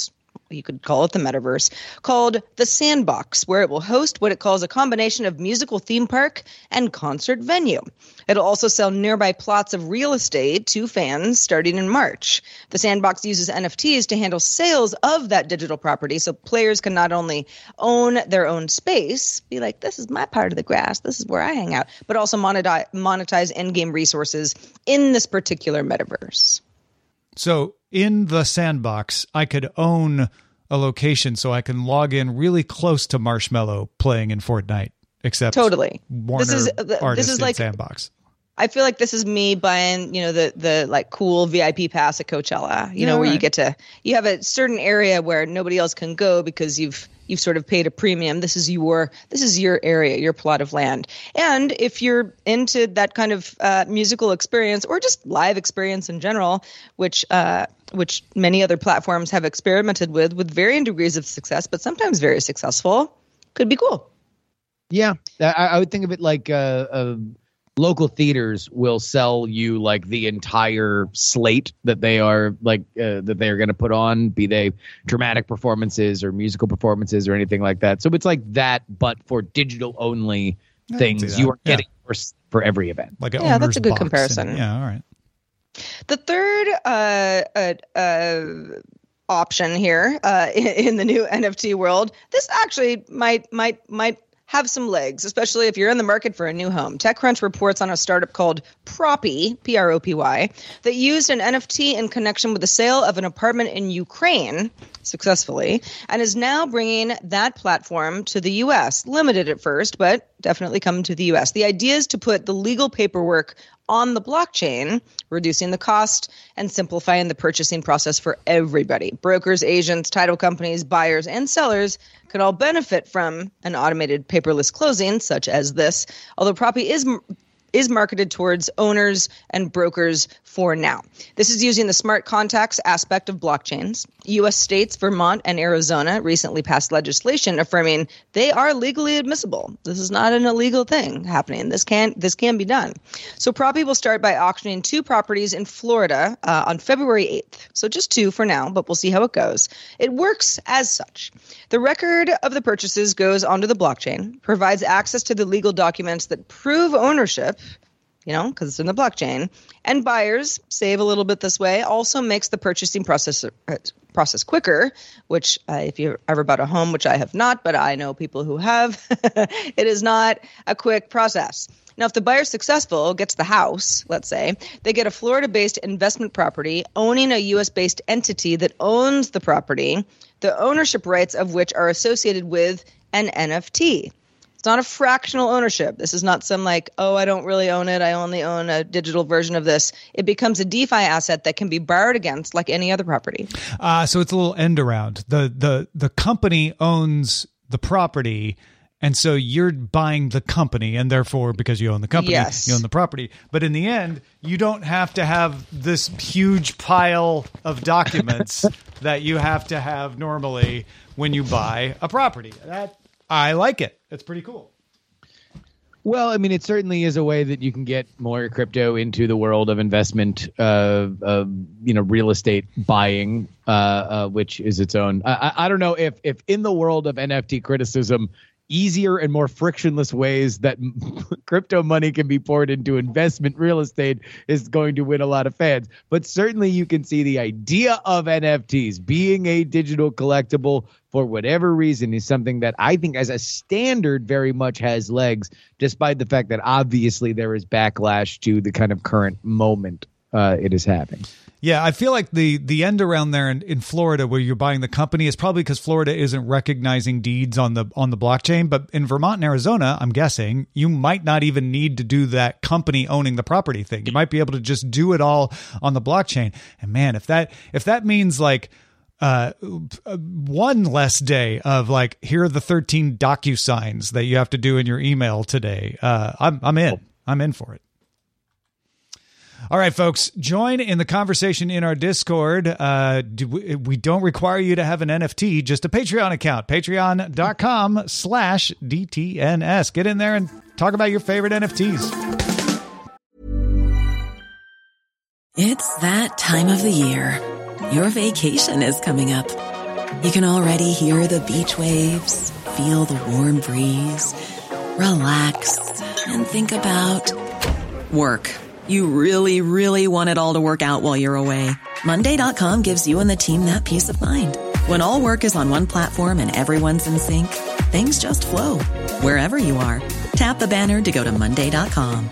You could call it the metaverse, called the Sandbox, where it will host what it calls a combination of musical theme park and concert venue. It'll also sell nearby plots of real estate to fans starting in March. The Sandbox uses NFTs to handle sales of that digital property, so players can not only own their own space, be like, this is my part of the grass, this is where I hang out, but also monetize, monetize in-game resources in this particular metaverse. So in the sandbox, I could own a location so I can log in really close to Marshmello playing in Fortnite. Except Totally. Warner This is- this is like- sandbox. I feel like this is me buying, you know, the the like cool VIP pass at Coachella. You know, Yeah, where you get to you have a certain area where nobody else can go because you've you've sort of paid a premium. This is your this is your area, your plot of land. And if you're into that kind of uh, musical experience or just live experience in general, which uh, which many other platforms have experimented with with varying degrees of success, but sometimes very successful, could be cool. Yeah, I, I would think of it like uh, local theaters will sell you like the entire slate that they are like uh, that they are going to put on, be they dramatic performances or musical performances or anything like that. So it's like that, but for digital only can things you are Yeah. getting for, for every event. Like Yeah, that's a good comparison. And- yeah, all right. The third uh, uh, uh, option here uh, in, [LAUGHS] in the new NFT world, this actually might might might have some legs, especially if you're in the market for a new home. TechCrunch reports on a startup called Propy, P R O P Y, that used an NFT in connection with the sale of an apartment in Ukraine successfully and is now bringing that platform to the US. Limited at first, but definitely coming to the US. The idea is to put the legal paperwork on the blockchain, reducing the cost and simplifying the purchasing process for everybody. Brokers, agents, title companies, buyers, and sellers can all benefit from an automated paperless closing such as this. Although Propy is is marketed towards owners and brokers for now. This is using the smart contracts aspect of blockchains. US states, Vermont, and Arizona recently passed legislation affirming they are legally admissible. This is not an illegal thing happening. This can this can be done. So Propy will start by auctioning two properties in Florida uh, on February 8th. So just two for now, but we'll see how it goes. It works as such. The record of the purchases goes onto the blockchain, provides access to the legal documents that prove ownership you know, because it's in the blockchain. And buyers save a little bit this way. Also makes the purchasing process uh, process quicker. Which, uh, if you ever bought a home, which I have not, but I know people who have, [LAUGHS] it is not a quick process. Now, if the buyer successful gets the house, let's say, they get a Florida based investment property owning a US based entity that owns the property, the ownership rights of which are associated with an NFT. It's not a fractional ownership. This is not some like, oh, I don't really own it. I only own a digital version of this. It becomes a DeFi asset that can be borrowed against like any other property. Uh, so it's a little end around. The the the company owns the property. And so you're buying the company, and therefore, because you own the company, Yes. you own the property. But in the end, you don't have to have this huge pile of documents [LAUGHS] that you have to have normally when you buy a property. That I like it. It's pretty cool. Well, I mean, it certainly is a way that you can get more crypto into the world of investment, uh, uh you know, real estate buying, uh, uh, which is its own. I- I don't know if if in the world of NFT criticism, easier and more frictionless ways that [LAUGHS] crypto money can be poured into investment real estate is going to win a lot of fans. But certainly, you can see the idea of NFTs being a digital collectible for whatever reason is something that I think as a standard very much has legs, despite the fact that obviously there is backlash to the kind of current moment uh, it is having. Yeah, I feel like the the end around there in, in Florida where you're buying the company is probably because Florida isn't recognizing deeds on the on the blockchain. But in Vermont and Arizona, I'm guessing you might not even need to do that company owning the property thing. You might be able to just do it all on the blockchain. And man, if that if that means like uh, one less day of like here are the 13 docu signs that you have to do in your email today. Uh, I'm I'm in. I'm in for it. All right, folks, join in the conversation in our Discord. Uh, do we, we don't require you to have an NFT, just a Patreon account, patreon.com slash DTNS. Get in there and talk about your favorite NFTs. It's that time of the year. Your vacation is coming up. You can already hear the beach waves, feel the warm breeze, relax, and think about work. You really, really want it all to work out while you're away. Monday.com gives you and the team that peace of mind. When all work is on one platform and everyone's in sync, things just flow wherever you are. Tap the banner to go to Monday.com.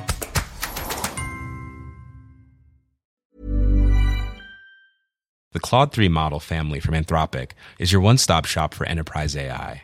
The Claude 3 model family from Anthropic is your one stop shop for enterprise AI.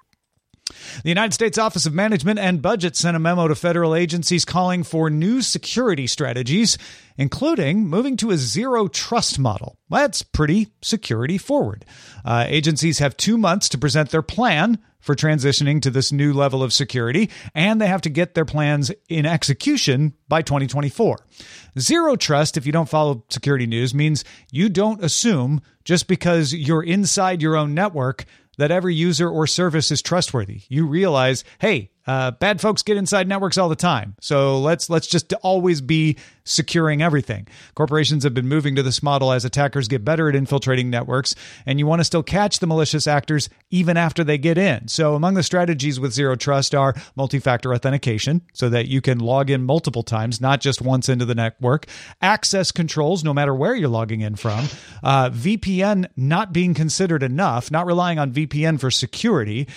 The United States Office of Management and Budget sent a memo to federal agencies calling for new security strategies, including moving to a zero trust model. That's pretty security forward. Uh, agencies have two months to present their plan for transitioning to this new level of security, and they have to get their plans in execution by 2024. Zero trust, if you don't follow security news, means you don't assume just because you're inside your own network that every user or service is trustworthy. You realize, hey, uh, bad folks get inside networks all the time. So let's let's just always be securing everything. Corporations have been moving to this model as attackers get better at infiltrating networks, and you want to still catch the malicious actors even after they get in. So among the strategies with zero trust are multi-factor authentication, so that you can log in multiple times, not just once into the network. Access controls, no matter where you're logging in from. Uh, VPN not being considered enough, not relying on VPN for security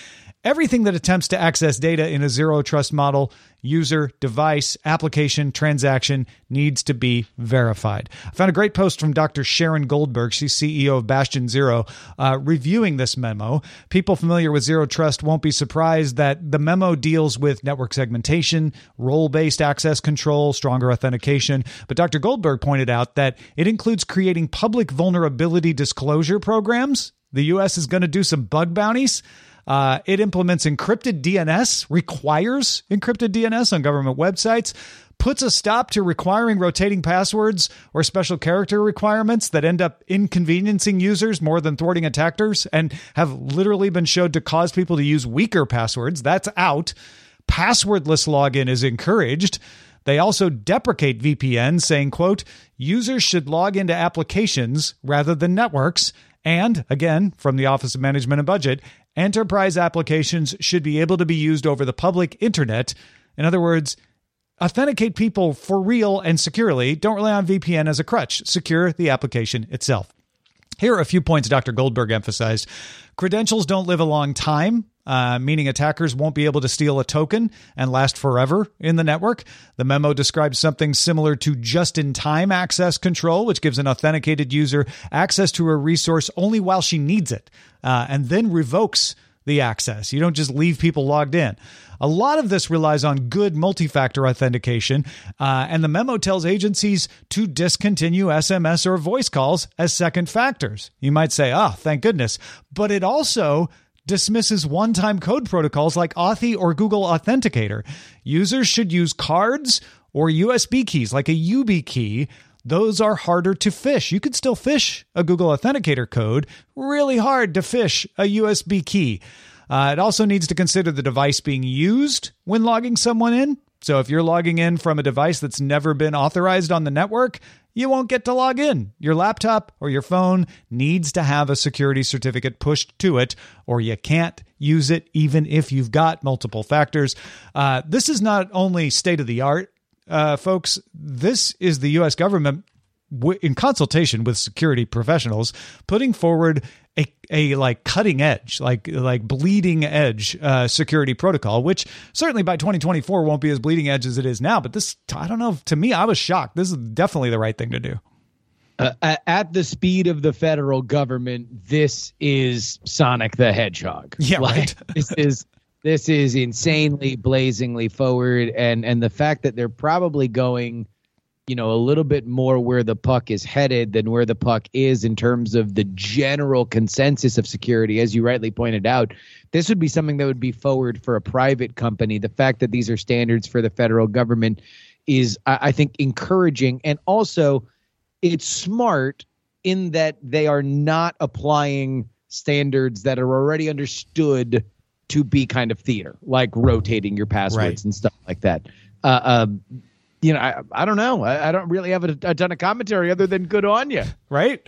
Everything that attempts to access data in a zero trust model, user, device, application, transaction, needs to be verified. I found a great post from Dr. Sharon Goldberg. She's CEO of Bastion Zero, uh, reviewing this memo. People familiar with zero trust won't be surprised that the memo deals with network segmentation, role based access control, stronger authentication. But Dr. Goldberg pointed out that it includes creating public vulnerability disclosure programs. The U.S. is going to do some bug bounties. Uh, it implements encrypted DNS, requires encrypted DNS on government websites, puts a stop to requiring rotating passwords or special character requirements that end up inconveniencing users more than thwarting attackers and have literally been shown to cause people to use weaker passwords. That's out. Passwordless login is encouraged. They also deprecate VPN, saying, quote, users should log into applications rather than networks. And again, from the Office of Management and Budget, enterprise applications should be able to be used over the public internet. In other words, authenticate people for real and securely. Don't rely on VPN as a crutch. Secure the application itself. Here are a few points Dr. Goldberg emphasized. Credentials don't live a long time. Uh, meaning attackers won't be able to steal a token and last forever in the network. The memo describes something similar to just in time access control, which gives an authenticated user access to a resource only while she needs it uh, and then revokes the access. You don't just leave people logged in. A lot of this relies on good multi factor authentication, uh, and the memo tells agencies to discontinue SMS or voice calls as second factors. You might say, oh, thank goodness. But it also dismisses one time code protocols like Authy or Google Authenticator. Users should use cards or USB keys like a YubiKey. Those are harder to phish. You could still phish a Google Authenticator code, really hard to phish a USB key. Uh, it also needs to consider the device being used when logging someone in. So if you're logging in from a device that's never been authorized on the network, you won't get to log in. Your laptop or your phone needs to have a security certificate pushed to it, or you can't use it even if you've got multiple factors. Uh, this is not only state of the art, uh, folks. This is the U.S. government in consultation with security professionals putting forward a, a like cutting edge like like bleeding edge uh, security protocol which certainly by 2024 won't be as bleeding edge as it is now but this i don't know to me i was shocked. This is definitely the right thing to do. Uh, at the speed of the federal government this is sonic the hedgehog. [LAUGHS] Yeah like, right this is this is insanely blazingly forward and and the fact that they're probably going you know, a little bit more where the puck is headed than where the puck is in terms of the general consensus of security. As you rightly pointed out, this would be something that would be forward for a private company. The fact that these are standards for the federal government is, I think, encouraging. And also, it's smart in that they are not applying standards that are already understood to be kind of theater, like rotating your passwords right. and stuff like that. Uh, uh, you know, I, I don't know. I, I don't really have a, a ton of commentary other than good on you. Right.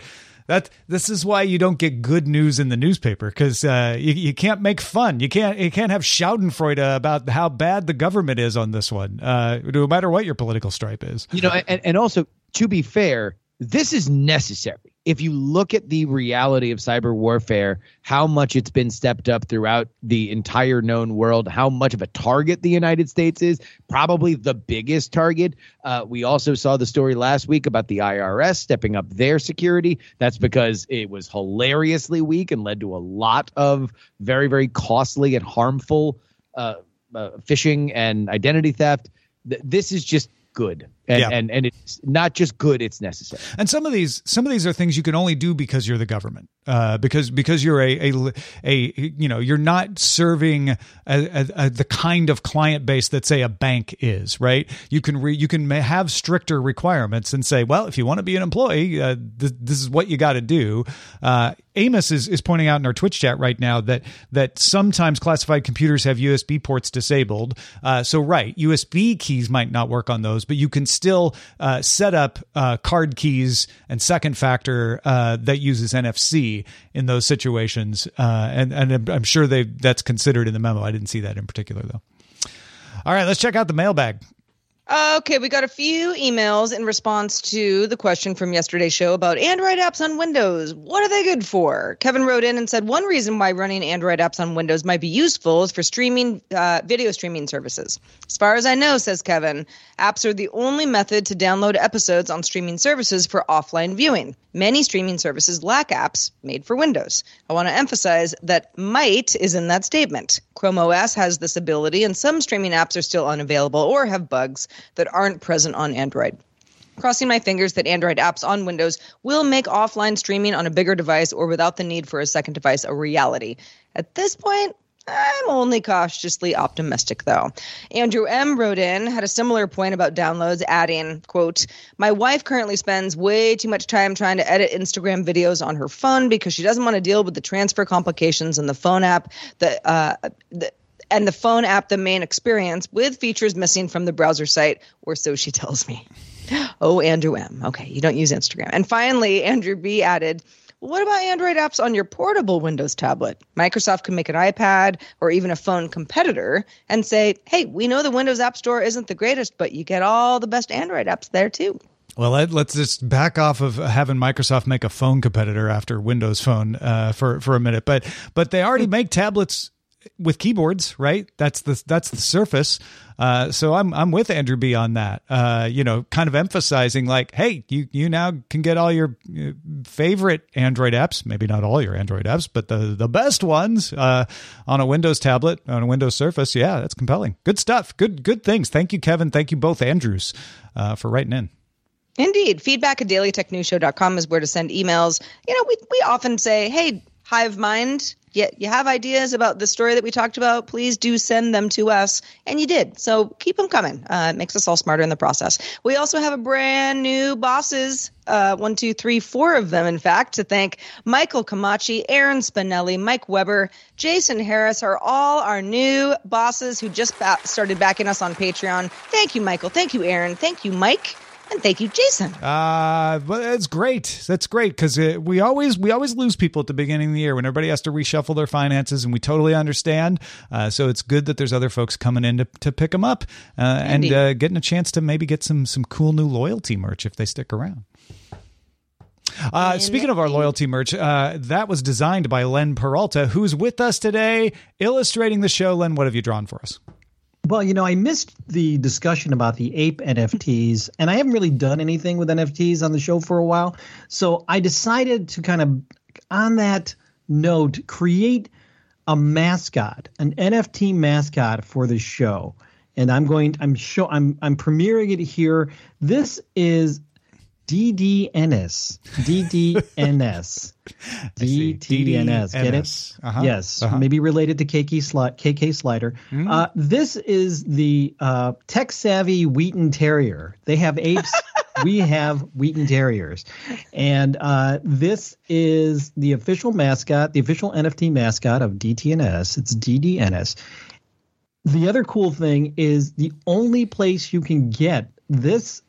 that this is why you don't get good news in the newspaper because uh, you, you can't make fun. You can't you can't have Schadenfreude about how bad the government is on this one, uh, no matter what your political stripe is. You know, and, and also to be fair, this is necessary. If you look at the reality of cyber warfare, how much it's been stepped up throughout the entire known world, how much of a target the United States is, probably the biggest target. Uh, we also saw the story last week about the IRS stepping up their security. That's because it was hilariously weak and led to a lot of very, very costly and harmful uh, uh, phishing and identity theft. Th- this is just good and, Yeah. and and it's not just good it's necessary And some of these some of these are things you can only do because you're the government. Uh, because because you're a, a a you know you're not serving a, a, a, the kind of client base that say a bank is right. You can re, you can have stricter requirements and say, well, if you want to be an employee, uh, th- this is what you got to do. Uh, Amos is, is pointing out in our Twitch chat right now that that sometimes classified computers have USB ports disabled. Uh, so right, USB keys might not work on those, but you can still uh, set up uh, card keys and second factor uh, that uses NFC in those situations. Uh, and and I'm- sure they that's considered in the memo. I didn't see that in particular though. All right, let's check out the mailbag. Okay, we got a few emails in response to the question from yesterday's show about Android apps on Windows. What are they good for? Kevin wrote in and said one reason why running Android apps on Windows might be useful is for streaming uh, video streaming services. As far as I know, says Kevin, apps are the only method to download episodes on streaming services for offline viewing. Many streaming services lack apps made for Windows. I want to emphasize that might is in that statement. Chrome OS has this ability, and some streaming apps are still unavailable or have bugs that aren't present on Android. Crossing my fingers that Android apps on Windows will make offline streaming on a bigger device or without the need for a second device a reality. At this point, I'm only cautiously optimistic though. Andrew M wrote in, had a similar point about downloads, adding, quote, My wife currently spends way too much time trying to edit Instagram videos on her phone because she doesn't want to deal with the transfer complications in the phone app that uh the and the phone app the main experience with features missing from the browser site, or so she tells me. [GASPS] Oh, Andrew M. Okay, you don't use Instagram. And finally, Andrew B added, what about Android apps on your portable Windows tablet? Microsoft can make an iPad or even a phone competitor and say, hey, we know the Windows App Store isn't the greatest, but you get all the best Android apps there too. Well, let, let's just back off of having Microsoft make a phone competitor after Windows Phone uh, for for a minute. But but they already make tablets with keyboards, right? That's the that's the Surface. Uh, so I'm I'm with Andrew B on that. Uh, you know, kind of emphasizing like, hey, you you now can get all your uh, favorite Android apps, maybe not all your Android apps, but the the best ones uh, on a Windows tablet on a Windows Surface. Yeah, that's compelling. Good stuff. Good good things. Thank you, Kevin. Thank you both, Andrews, uh, for writing in. Indeed. Feedback at dailytechnewsshow.com is where to send emails. You know, we, we often say, hey, Hive Mind, you, you have ideas about the story that we talked about, please do send them to us. And you did. So keep them coming. Uh, it makes us all smarter in the process. We also have a brand new bosses, uh, one, two, three, four of them, in fact, to thank Michael Camachi, Aaron Spinelli, Mike Weber, Jason Harris are all our new bosses who just ba- started backing us on Patreon. Thank you, Michael. Thank you, Aaron. Thank you, Mike. And thank you, Jason. Uh, but that's great. That's great because we always we always lose people at the beginning of the year when everybody has to reshuffle their finances, and we totally understand. Uh, so it's good that there's other folks coming in to, to pick them up uh, and uh, getting a chance to maybe get some some cool new loyalty merch if they stick around. Uh, speaking of our loyalty merch, uh, that was designed by Len Peralta, who's with us today, illustrating the show. Len, what have you drawn for us? Well, you know, I missed the discussion about the ape NFTs, and I haven't really done anything with NFTs on the show for a while. So I decided to kind of, on that note, create a mascot, an NFT mascot for the show. And I'm going, I'm show, I'm, I'm premiering it here. This is DDNS, DDNS, DTNS. [LAUGHS] Get it? Uh-huh. Yes, Uh-huh. maybe related to KK, Sli- KK Slider. Uh, this is the uh, tech savvy Wheaten Terrier. They have apes. [LAUGHS] we have Wheaten Terriers. And uh, this is the official mascot, the official NFT mascot of DTNS. It's DDNS. The other cool thing is the only place you can get this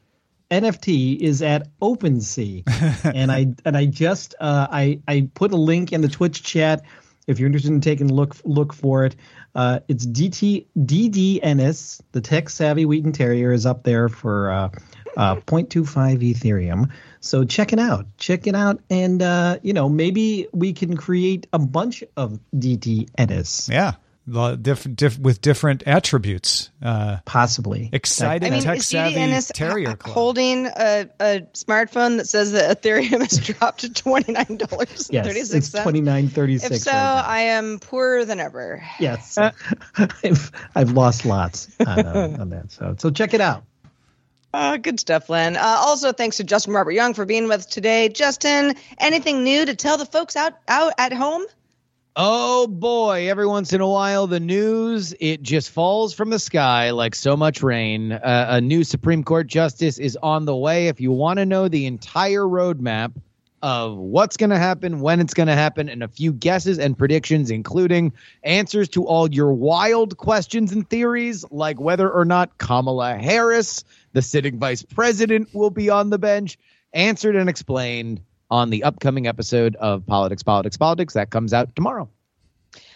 NFT is at OpenSea, [LAUGHS] and I and I just uh, I I put a link in the Twitch chat if you're interested in taking a look look for it. Uh, it's DT DDNS, the tech savvy Wheaten Terrier, is up there for uh, uh, 0.25 Ethereum. So check it out, check it out, and uh, you know maybe we can create a bunch of DTNS. Yeah. The diff, diff, with different attributes. Uh, Possibly. excited I mean, tech is savvy DDNS terrier club. holding a, a smartphone that says that Ethereum [LAUGHS] has dropped to twenty nine dollars Yes, thirty six it's cents? twenty nine thirty six. If so, I am poorer than ever. yes, [LAUGHS] I've I've lost lots on, uh, on that. So so check it out. Uh, good stuff, Len. Uh, also, thanks to Justin Robert Young for being with us today. Justin, anything new to tell the folks out out at home? Oh boy, every once in a while, the news, it just falls from the sky like so much rain. Uh, a new Supreme Court justice is on the way. If you want to know the entire roadmap of what's going to happen, when it's going to happen, and a few guesses and predictions, including answers to all your wild questions and theories, like whether or not Kamala Harris, the sitting vice president, will be on the bench, answered and explained on the upcoming episode of Politics, Politics, Politics that comes out tomorrow.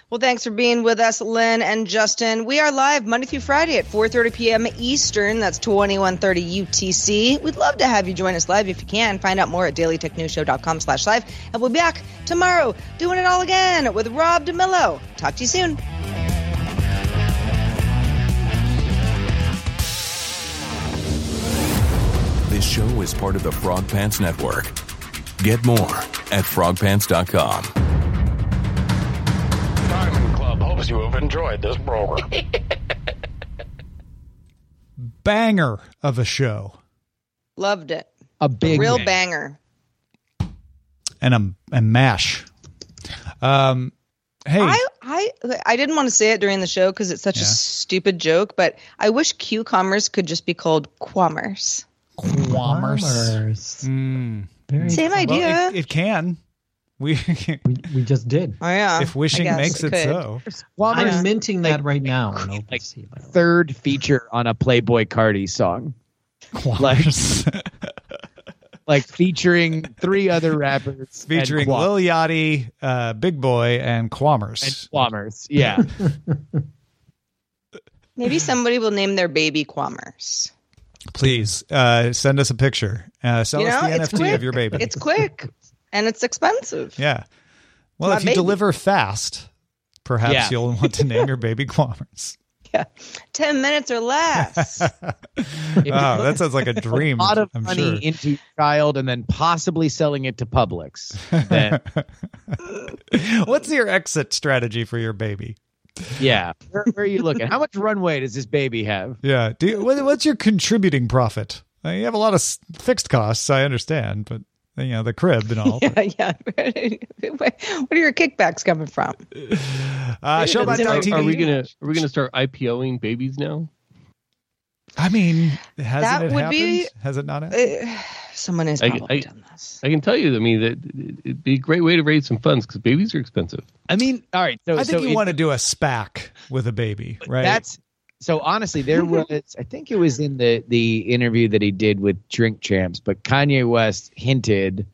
Well, thanks for being with us, Len and Justin. We are live Monday through Friday at 4:30 p.m. Eastern. That's 21:30 UTC. We'd love to have you join us live if you can. Find out more at dailytechnewsshow.com/live, and we'll be back tomorrow doing it all again with Rob DeMillo. Talk to you soon. This show is part of the Frog Pants Network. Get more at frogpants.com. Diamond Club hopes you have enjoyed this program. [LAUGHS] Banger of a show Loved it. A big Real man. banger. and a, a mash. Um, hey, I, I I didn't want to say it during the show because it's such Yeah. a stupid joke, but I wish Q commerce could just be called Quammers. Quammers. Mm. Very Same cool. idea. Well, it, it can. We, [LAUGHS] We, we just did. oh yeah. if wishing makes it, could. so. I'm minting that right now. on like OpenSea, by the way. Third feature on a Playboi Carti song, Quammers. [LAUGHS] like featuring three other rappers, Featuring and Lil Yachty, uh, Big Boy, and Quammers. and Quammers. Yeah, [LAUGHS] Maybe somebody will name their baby Quammers. Please uh, send us a picture. Uh, sell you know, us the NFT quick. of your baby. It's quick and it's expensive. yeah. Well, My if you baby. deliver fast, perhaps Yeah. you'll want to name your baby Quammers. [LAUGHS] Yeah. 10 minutes or less. [LAUGHS] oh, that sounds like a dream. a lot of I'm money sure. into child, and then possibly selling it to Publix. [LAUGHS] Then, What's your exit strategy for your baby? Yeah, [LAUGHS] where, where are you looking? How much runway does this baby have? Yeah. Do you, what, what's your contributing profit? Uh, you have a lot of fixed costs, I understand, but you know the crib and all. [LAUGHS] yeah, yeah. [LAUGHS] Where are your kickbacks coming from? Uh, Maybe that's Are, are we gonna are we gonna start IPOing babies now? I mean, hasn't That it would happened? be- Has it not? happened? Uh, someone has I- probably I- done this. I can tell you. I mean, that it'd be a great way to raise some funds because babies are expensive. I mean, all right. So I think so you it- want to do a SPAC with a baby, right? That's so honestly, there [LAUGHS] was I think it was in the the interview that he did with Drink Champs, but Kanye West hinted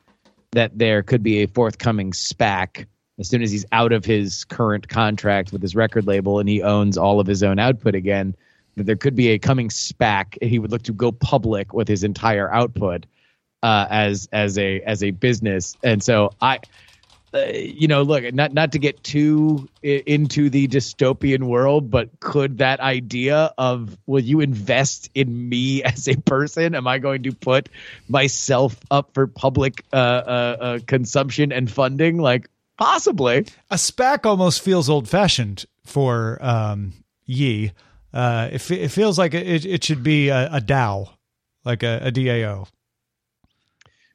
that there could be a forthcoming SPAC as soon as he's out of his current contract with his record label and he owns all of his own output again. That there could be a coming SPAC. He would look to go public with his entire output uh, as as a as a business, and so I uh, you know, look, not not to get too into the dystopian world, but could that idea of will you invest in me [LAUGHS] as a person? Am I going to put myself up for public uh, uh, uh, consumption and funding? Like possibly. a SPAC almost feels old fashioned for um, Ye. Uh, it, it feels like it, it should be a, a DAO, like a, a DAO.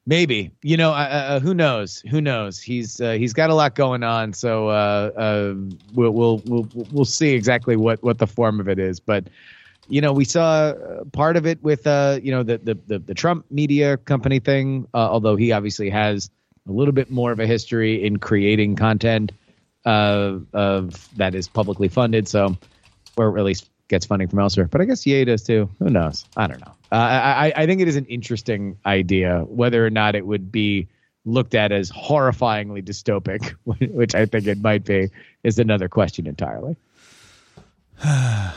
Maybe you know, uh, who knows? Who knows? He's uh, he's got a lot going on, so uh, uh, we'll, we'll we'll we'll see exactly what what the form of it is. But you know, we saw uh, part of it with uh, you know the the the, the Trump media company thing. Although he obviously has a little bit more of a history in creating content of that is publicly funded, so or at least gets funding from elsewhere. But I guess EA does too. Who knows? I don't know. Uh, I, I think it is an interesting idea. Whether or not it would be looked at as horrifyingly dystopic, [LAUGHS] which I think it might be, is another question entirely. [SIGHS] the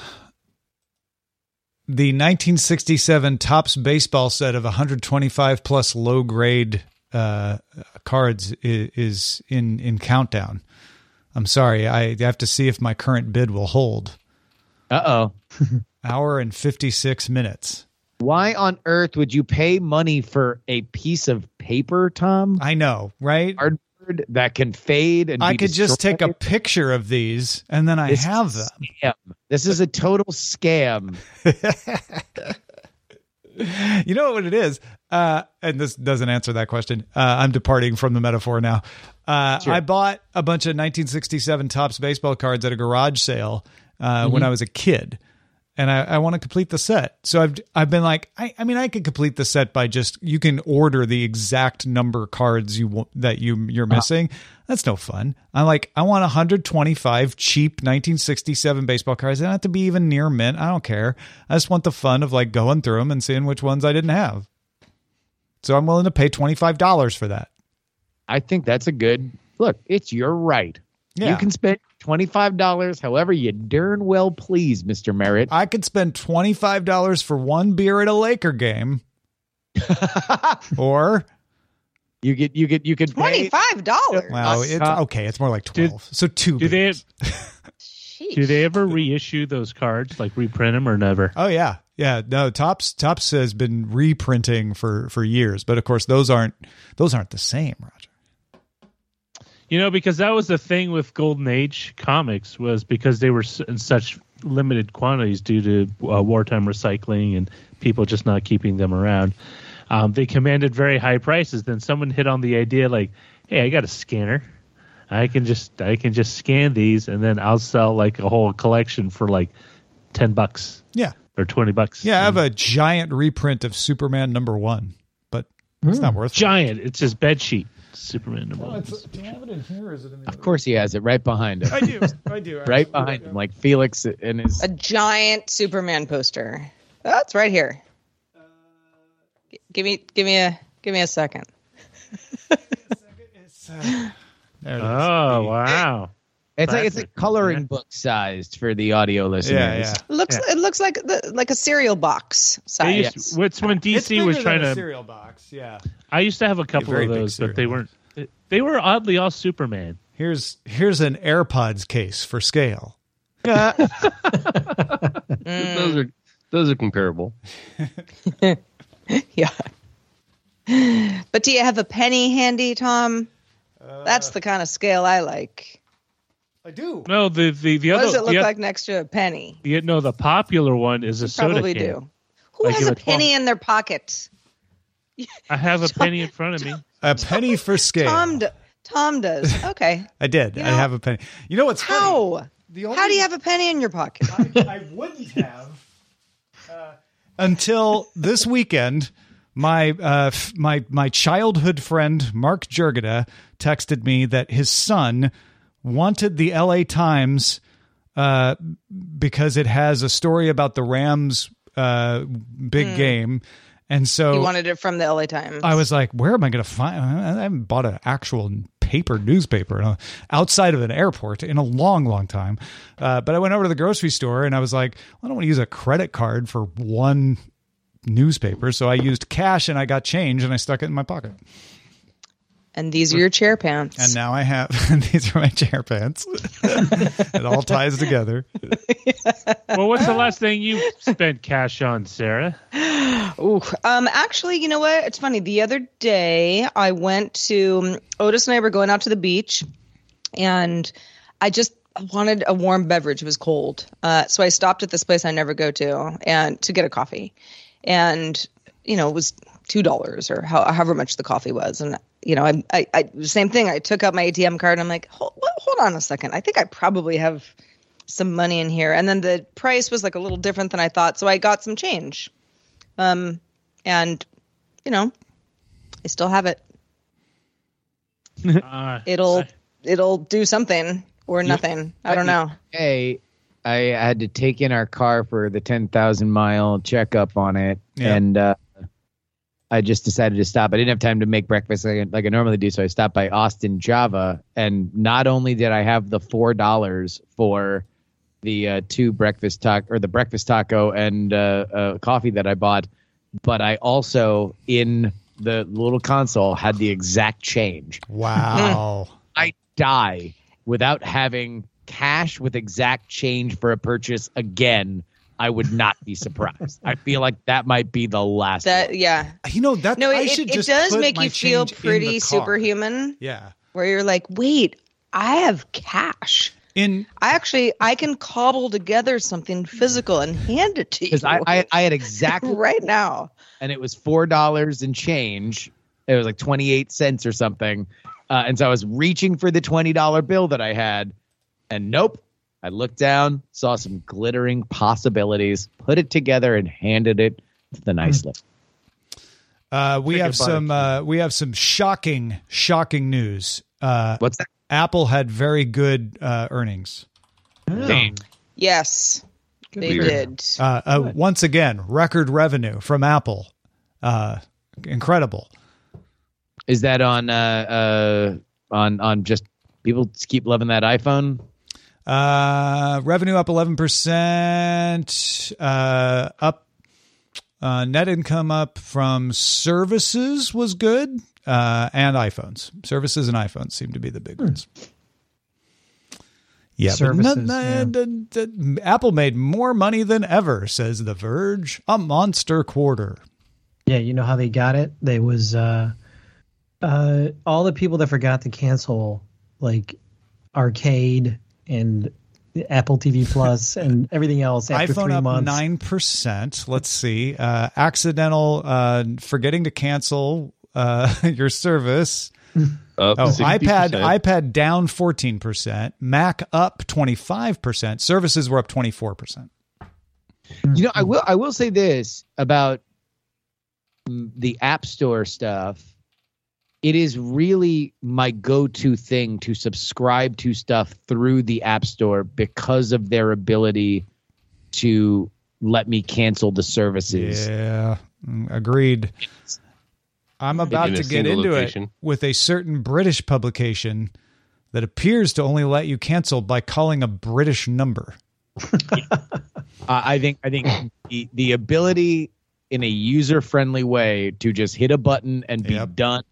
1967 Topps baseball set of 125 plus low grade uh, cards is, is in in countdown. I'm sorry, I have to see if my current bid will hold. Uh oh. [LAUGHS] Hour and 56 minutes. Why on earth would you pay money for a piece of paper, Tom? I know, right? Cardboard that can fade and I be could just take a picture of these and then I This have them. scam. This is a total scam. [LAUGHS] you know what it is? Uh, and this doesn't answer that question. Uh, I'm departing from the metaphor now. Uh, Sure. I bought a bunch of 1967 Topps baseball cards at a garage sale uh, when Mhm. I was a kid. And I, I want to complete the set. So I've I've been like, I, I mean, I could complete the set by just you can order the exact number cards you want that you you're missing. That's no fun. I'm like, I want 125 cheap 1967 baseball cards. They don't have to be even near mint. I don't care. I just want the fun of like going through them and seeing which ones I didn't have. So I'm willing to pay twenty five dollars for that. I think that's a good look. It's your right. Yeah. You can spend twenty five dollars however you darn well please, Mister Merritt. I could spend twenty five dollars for one beer at a Laker game, [LAUGHS] or You get you get you could twenty five dollars. well, it's Uh, okay. It's more like Did- twelve. so two. Do they beers. [LAUGHS] do they ever reissue those cards, like reprint them, or never? Oh yeah, yeah. No, Topps Topps has been reprinting for for years, but of course those aren't those aren't the same, Roger. You know, because that was the thing with Golden Age comics was because they were in such limited quantities due to uh, wartime recycling and people just not keeping them around. Um, they commanded very high prices. Then someone hit on the idea like, "Hey, I got a scanner. I can just I can just scan these, and then I'll sell like a whole collection for like ten bucks Yeah, or twenty bucks." yeah. I have a giant reprint of Superman number one, but it's not worth. it. giant. It's his bed sheet. Superman number one. do you have it in here? Or is it in the Of course, he has it right behind him. I do. I do. [LAUGHS] right behind him, like Felix and his. A giant Superman poster. That's right here. G- Give me, give me a, give me a second. Uh, there it is. Oh wow! It's like it's a coloring Yeah. book sized for the audio listeners. Yeah, yeah. Looks, it looks like the, like a cereal box size. used, What's when DC bigger was than trying a to cereal box. Yeah. I used to have a couple very of those, but they weren't. They were oddly all Superman. Here's here's an AirPods case for scale. [LAUGHS] Those are those are comparable. [LAUGHS] yeah. But do you have a penny handy, Tom? That's the uh, kind of scale I like. I do. No, the the the What other does it look the, like next to a penny? the- no, the popular one is a soda Probably can. do. Who Like has a penny in their pocket? [LAUGHS] I have a [LAUGHS] penny in front of me. A penny for scale. Tom, d- Tom does. [LAUGHS] Okay. I did. You I have a penny. You know what's funny? How? The only How do you have a penny in your pocket? I wouldn't have uh, until this weekend. My uh, f- my my childhood friend Mark Jurgada texted me that his son wanted the L.A. Times uh, because it has a story about the Rams' uh, big game, and so He wanted it from the LA Times. I was like, where am I going to find? I haven't bought an actual paper newspaper uh, outside of an airport in a long, long time. Uh, but I went over to the grocery store and I was like, I don't want to use a credit card for one newspaper. So I used cash and I got change and I stuck it in my pocket. And these are your chair pants. And now I have [LAUGHS] these are my chair pants. [LAUGHS] it all ties together. [LAUGHS] Well, what's the last thing you spent cash on, Sarah? Ooh, um, actually, you know what? It's funny. The other day, I went to Otis and I were going out to the beach, and I just wanted a warm beverage. It was cold, uh, so I stopped at this place I never go to and to get a coffee, and you know it was two dollars or how, however much the coffee was, and you know I, I, I same thing. I took out my ATM card and I'm like, hold, hold on a second. I think I probably have some money in here, and then the price was like a little different than I thought, so I got some change. Um, and you know, I still have it. [LAUGHS] Uh, It'll it'll do something or nothing. I don't know. Hey, I had to take in our car for the 10,000 mile checkup on it. Yeah. And uh, I just decided to stop. I didn't have time to make breakfast like I, like I normally do. So I stopped by Austin Java. And not only did I have the $4 for the uh, two breakfast taco or the breakfast taco and uh, uh, coffee that I bought, but I also in the little console had the exact change. Wow. [LAUGHS] I die without having cash with exact change for a purchase again, I would not be surprised. I feel like that might be the last. That one. yeah. you know that No, I it, should it just does make you feel pretty superhuman. Yeah. Where you're like, wait, I have cash. In I actually I can cobble together something physical and hand it to you. because I, I I had exactly [LAUGHS] right now. and it was four dollars and change. It was like twenty eight cents or something, uh, and so I was reaching for the twenty dollar bill that I had, and nope. I looked down, saw some glittering possibilities, put it together, and handed it to the nice lady. uh, we Take have some uh, we have some shocking shocking news. Uh, What's that? Apple had very good uh, earnings. Dang. Yes. they Weird. did. Uh, uh, once again, record revenue from Apple. Uh, incredible. Is that on uh uh on on just people just keep loving that iPhone? Uh, revenue up 11%, uh, up, uh, net income up from services was good, uh, and iPhones. Services and iPhones seem to be the big ones. Yeah, but Services, no- yeah. Apple made more money than ever, says The Verge. A monster quarter. Yeah, you know how they got it? They was uh uh all the people that forgot to cancel like arcade and Apple TV Plus [LAUGHS] and everything else after iPhone three up months. nine percent. Let's see. Uh, accidental uh, forgetting to cancel uh, [LAUGHS] your service. Up Oh, 60%. iPad iPad down fourteen percent. Mac up twenty five percent. Services were up twenty four percent. You know, I will I will say this about the App Store stuff. It is really my go-to thing to subscribe to stuff through the App Store because of their ability to let me cancel the services. Yeah, mm, agreed. I'm about In to get into location. it with a certain British publication that appears to only let you cancel by calling a British number. [LAUGHS] Uh, I think I think the, the ability in a user friendly way to just hit a button and be Yep. done.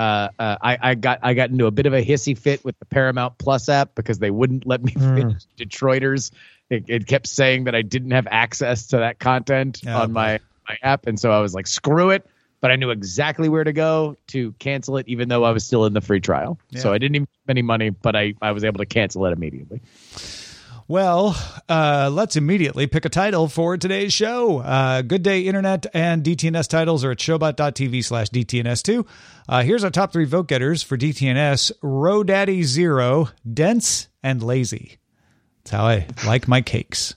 Uh, uh, I, I got I got into a bit of a hissy fit with the Paramount Plus app because they wouldn't let me [LAUGHS] Mm. Detroiters. It, it kept saying that I didn't have access to that content on my my app, and so I was like, screw it. But I knew exactly where to go to cancel it, even though I was still in the free trial. So I didn't even have any money, but I, I was able to cancel it immediately. Well, uh, let's immediately pick a title for today's show. Uh, Good Day Internet and DTNS titles are at showbot.tv slash DTNS2. Uh, here's our top three vote getters for DTNS Rodaddy Zero, Dense, and Lazy. That's how I like my cakes.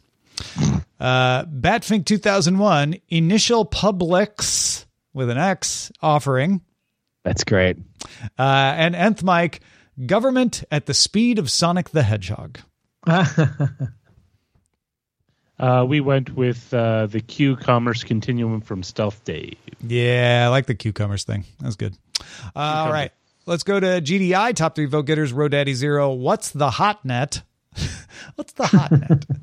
Uh, Batfink 2001, Initial Publix with an X offering. That's great. Uh, and Nth Mike, Government at the Speed of Sonic the Hedgehog. [LAUGHS] Uh, we went with uh, the Q Commerce Continuum from Stealth Dave. Yeah, I like the cucumbers thing. That was good. all right. Let's go to GDI. Top three vote getters. Rodaddy Zero. What's the hot net? [LAUGHS] What's the hot net? [LAUGHS]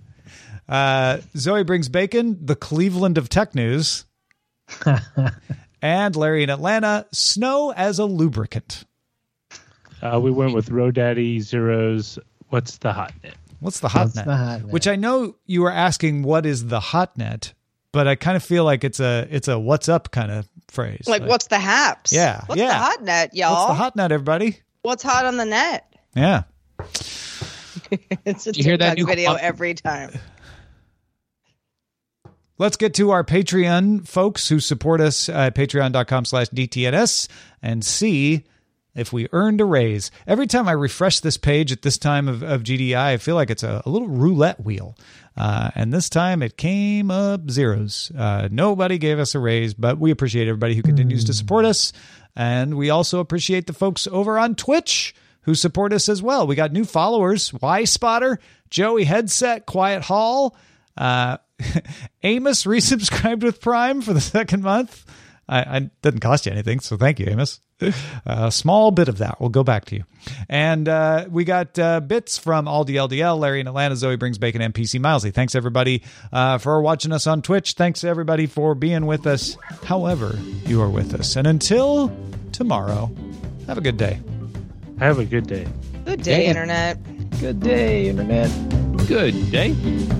Uh, Zoe brings bacon. The Cleveland of tech news. and Larry in Atlanta. Snow as a lubricant. Uh, we went with Rodaddy Zero's What's the Hot Net? What's the hot What's net? the hot net? Which I know you were asking. What is the hot net? But I kind of feel like it's a it's a what's up kind of phrase. Like, what's the haps? Yeah, What's yeah. the hot net, y'all? what's the hot net, everybody? What's hot on the net? Yeah. [LAUGHS] It's a You hear that new video pop- every time. Let's get to our Patreon folks who support us at patreon.com slash DTNS and see if we earned a raise. Every time I refresh this page at this time of, of GDI, I feel like it's a, a little roulette wheel. Uh, and this time it came up zeros. Uh, nobody gave us a raise, but we appreciate everybody who continues to support us. And we also appreciate the folks over on Twitch who support us as well. We got new followers Y Spotter, Joey Headset, Quiet Hall. Uh, [LAUGHS] Amos resubscribed with Prime for the second month. I, I didn't cost you anything, so thank you, Amos. A small bit of that We'll go back to you. And uh, we got uh, bits from Aldi LDL, Larry in Atlanta, Zoe brings bacon, and PC Milesy. Thanks everybody uh, for watching us on Twitch. Thanks everybody for being with us, however you are with us. And until tomorrow, have a good day. Have a good day. Good day, Internet. Good day, Internet. Good day.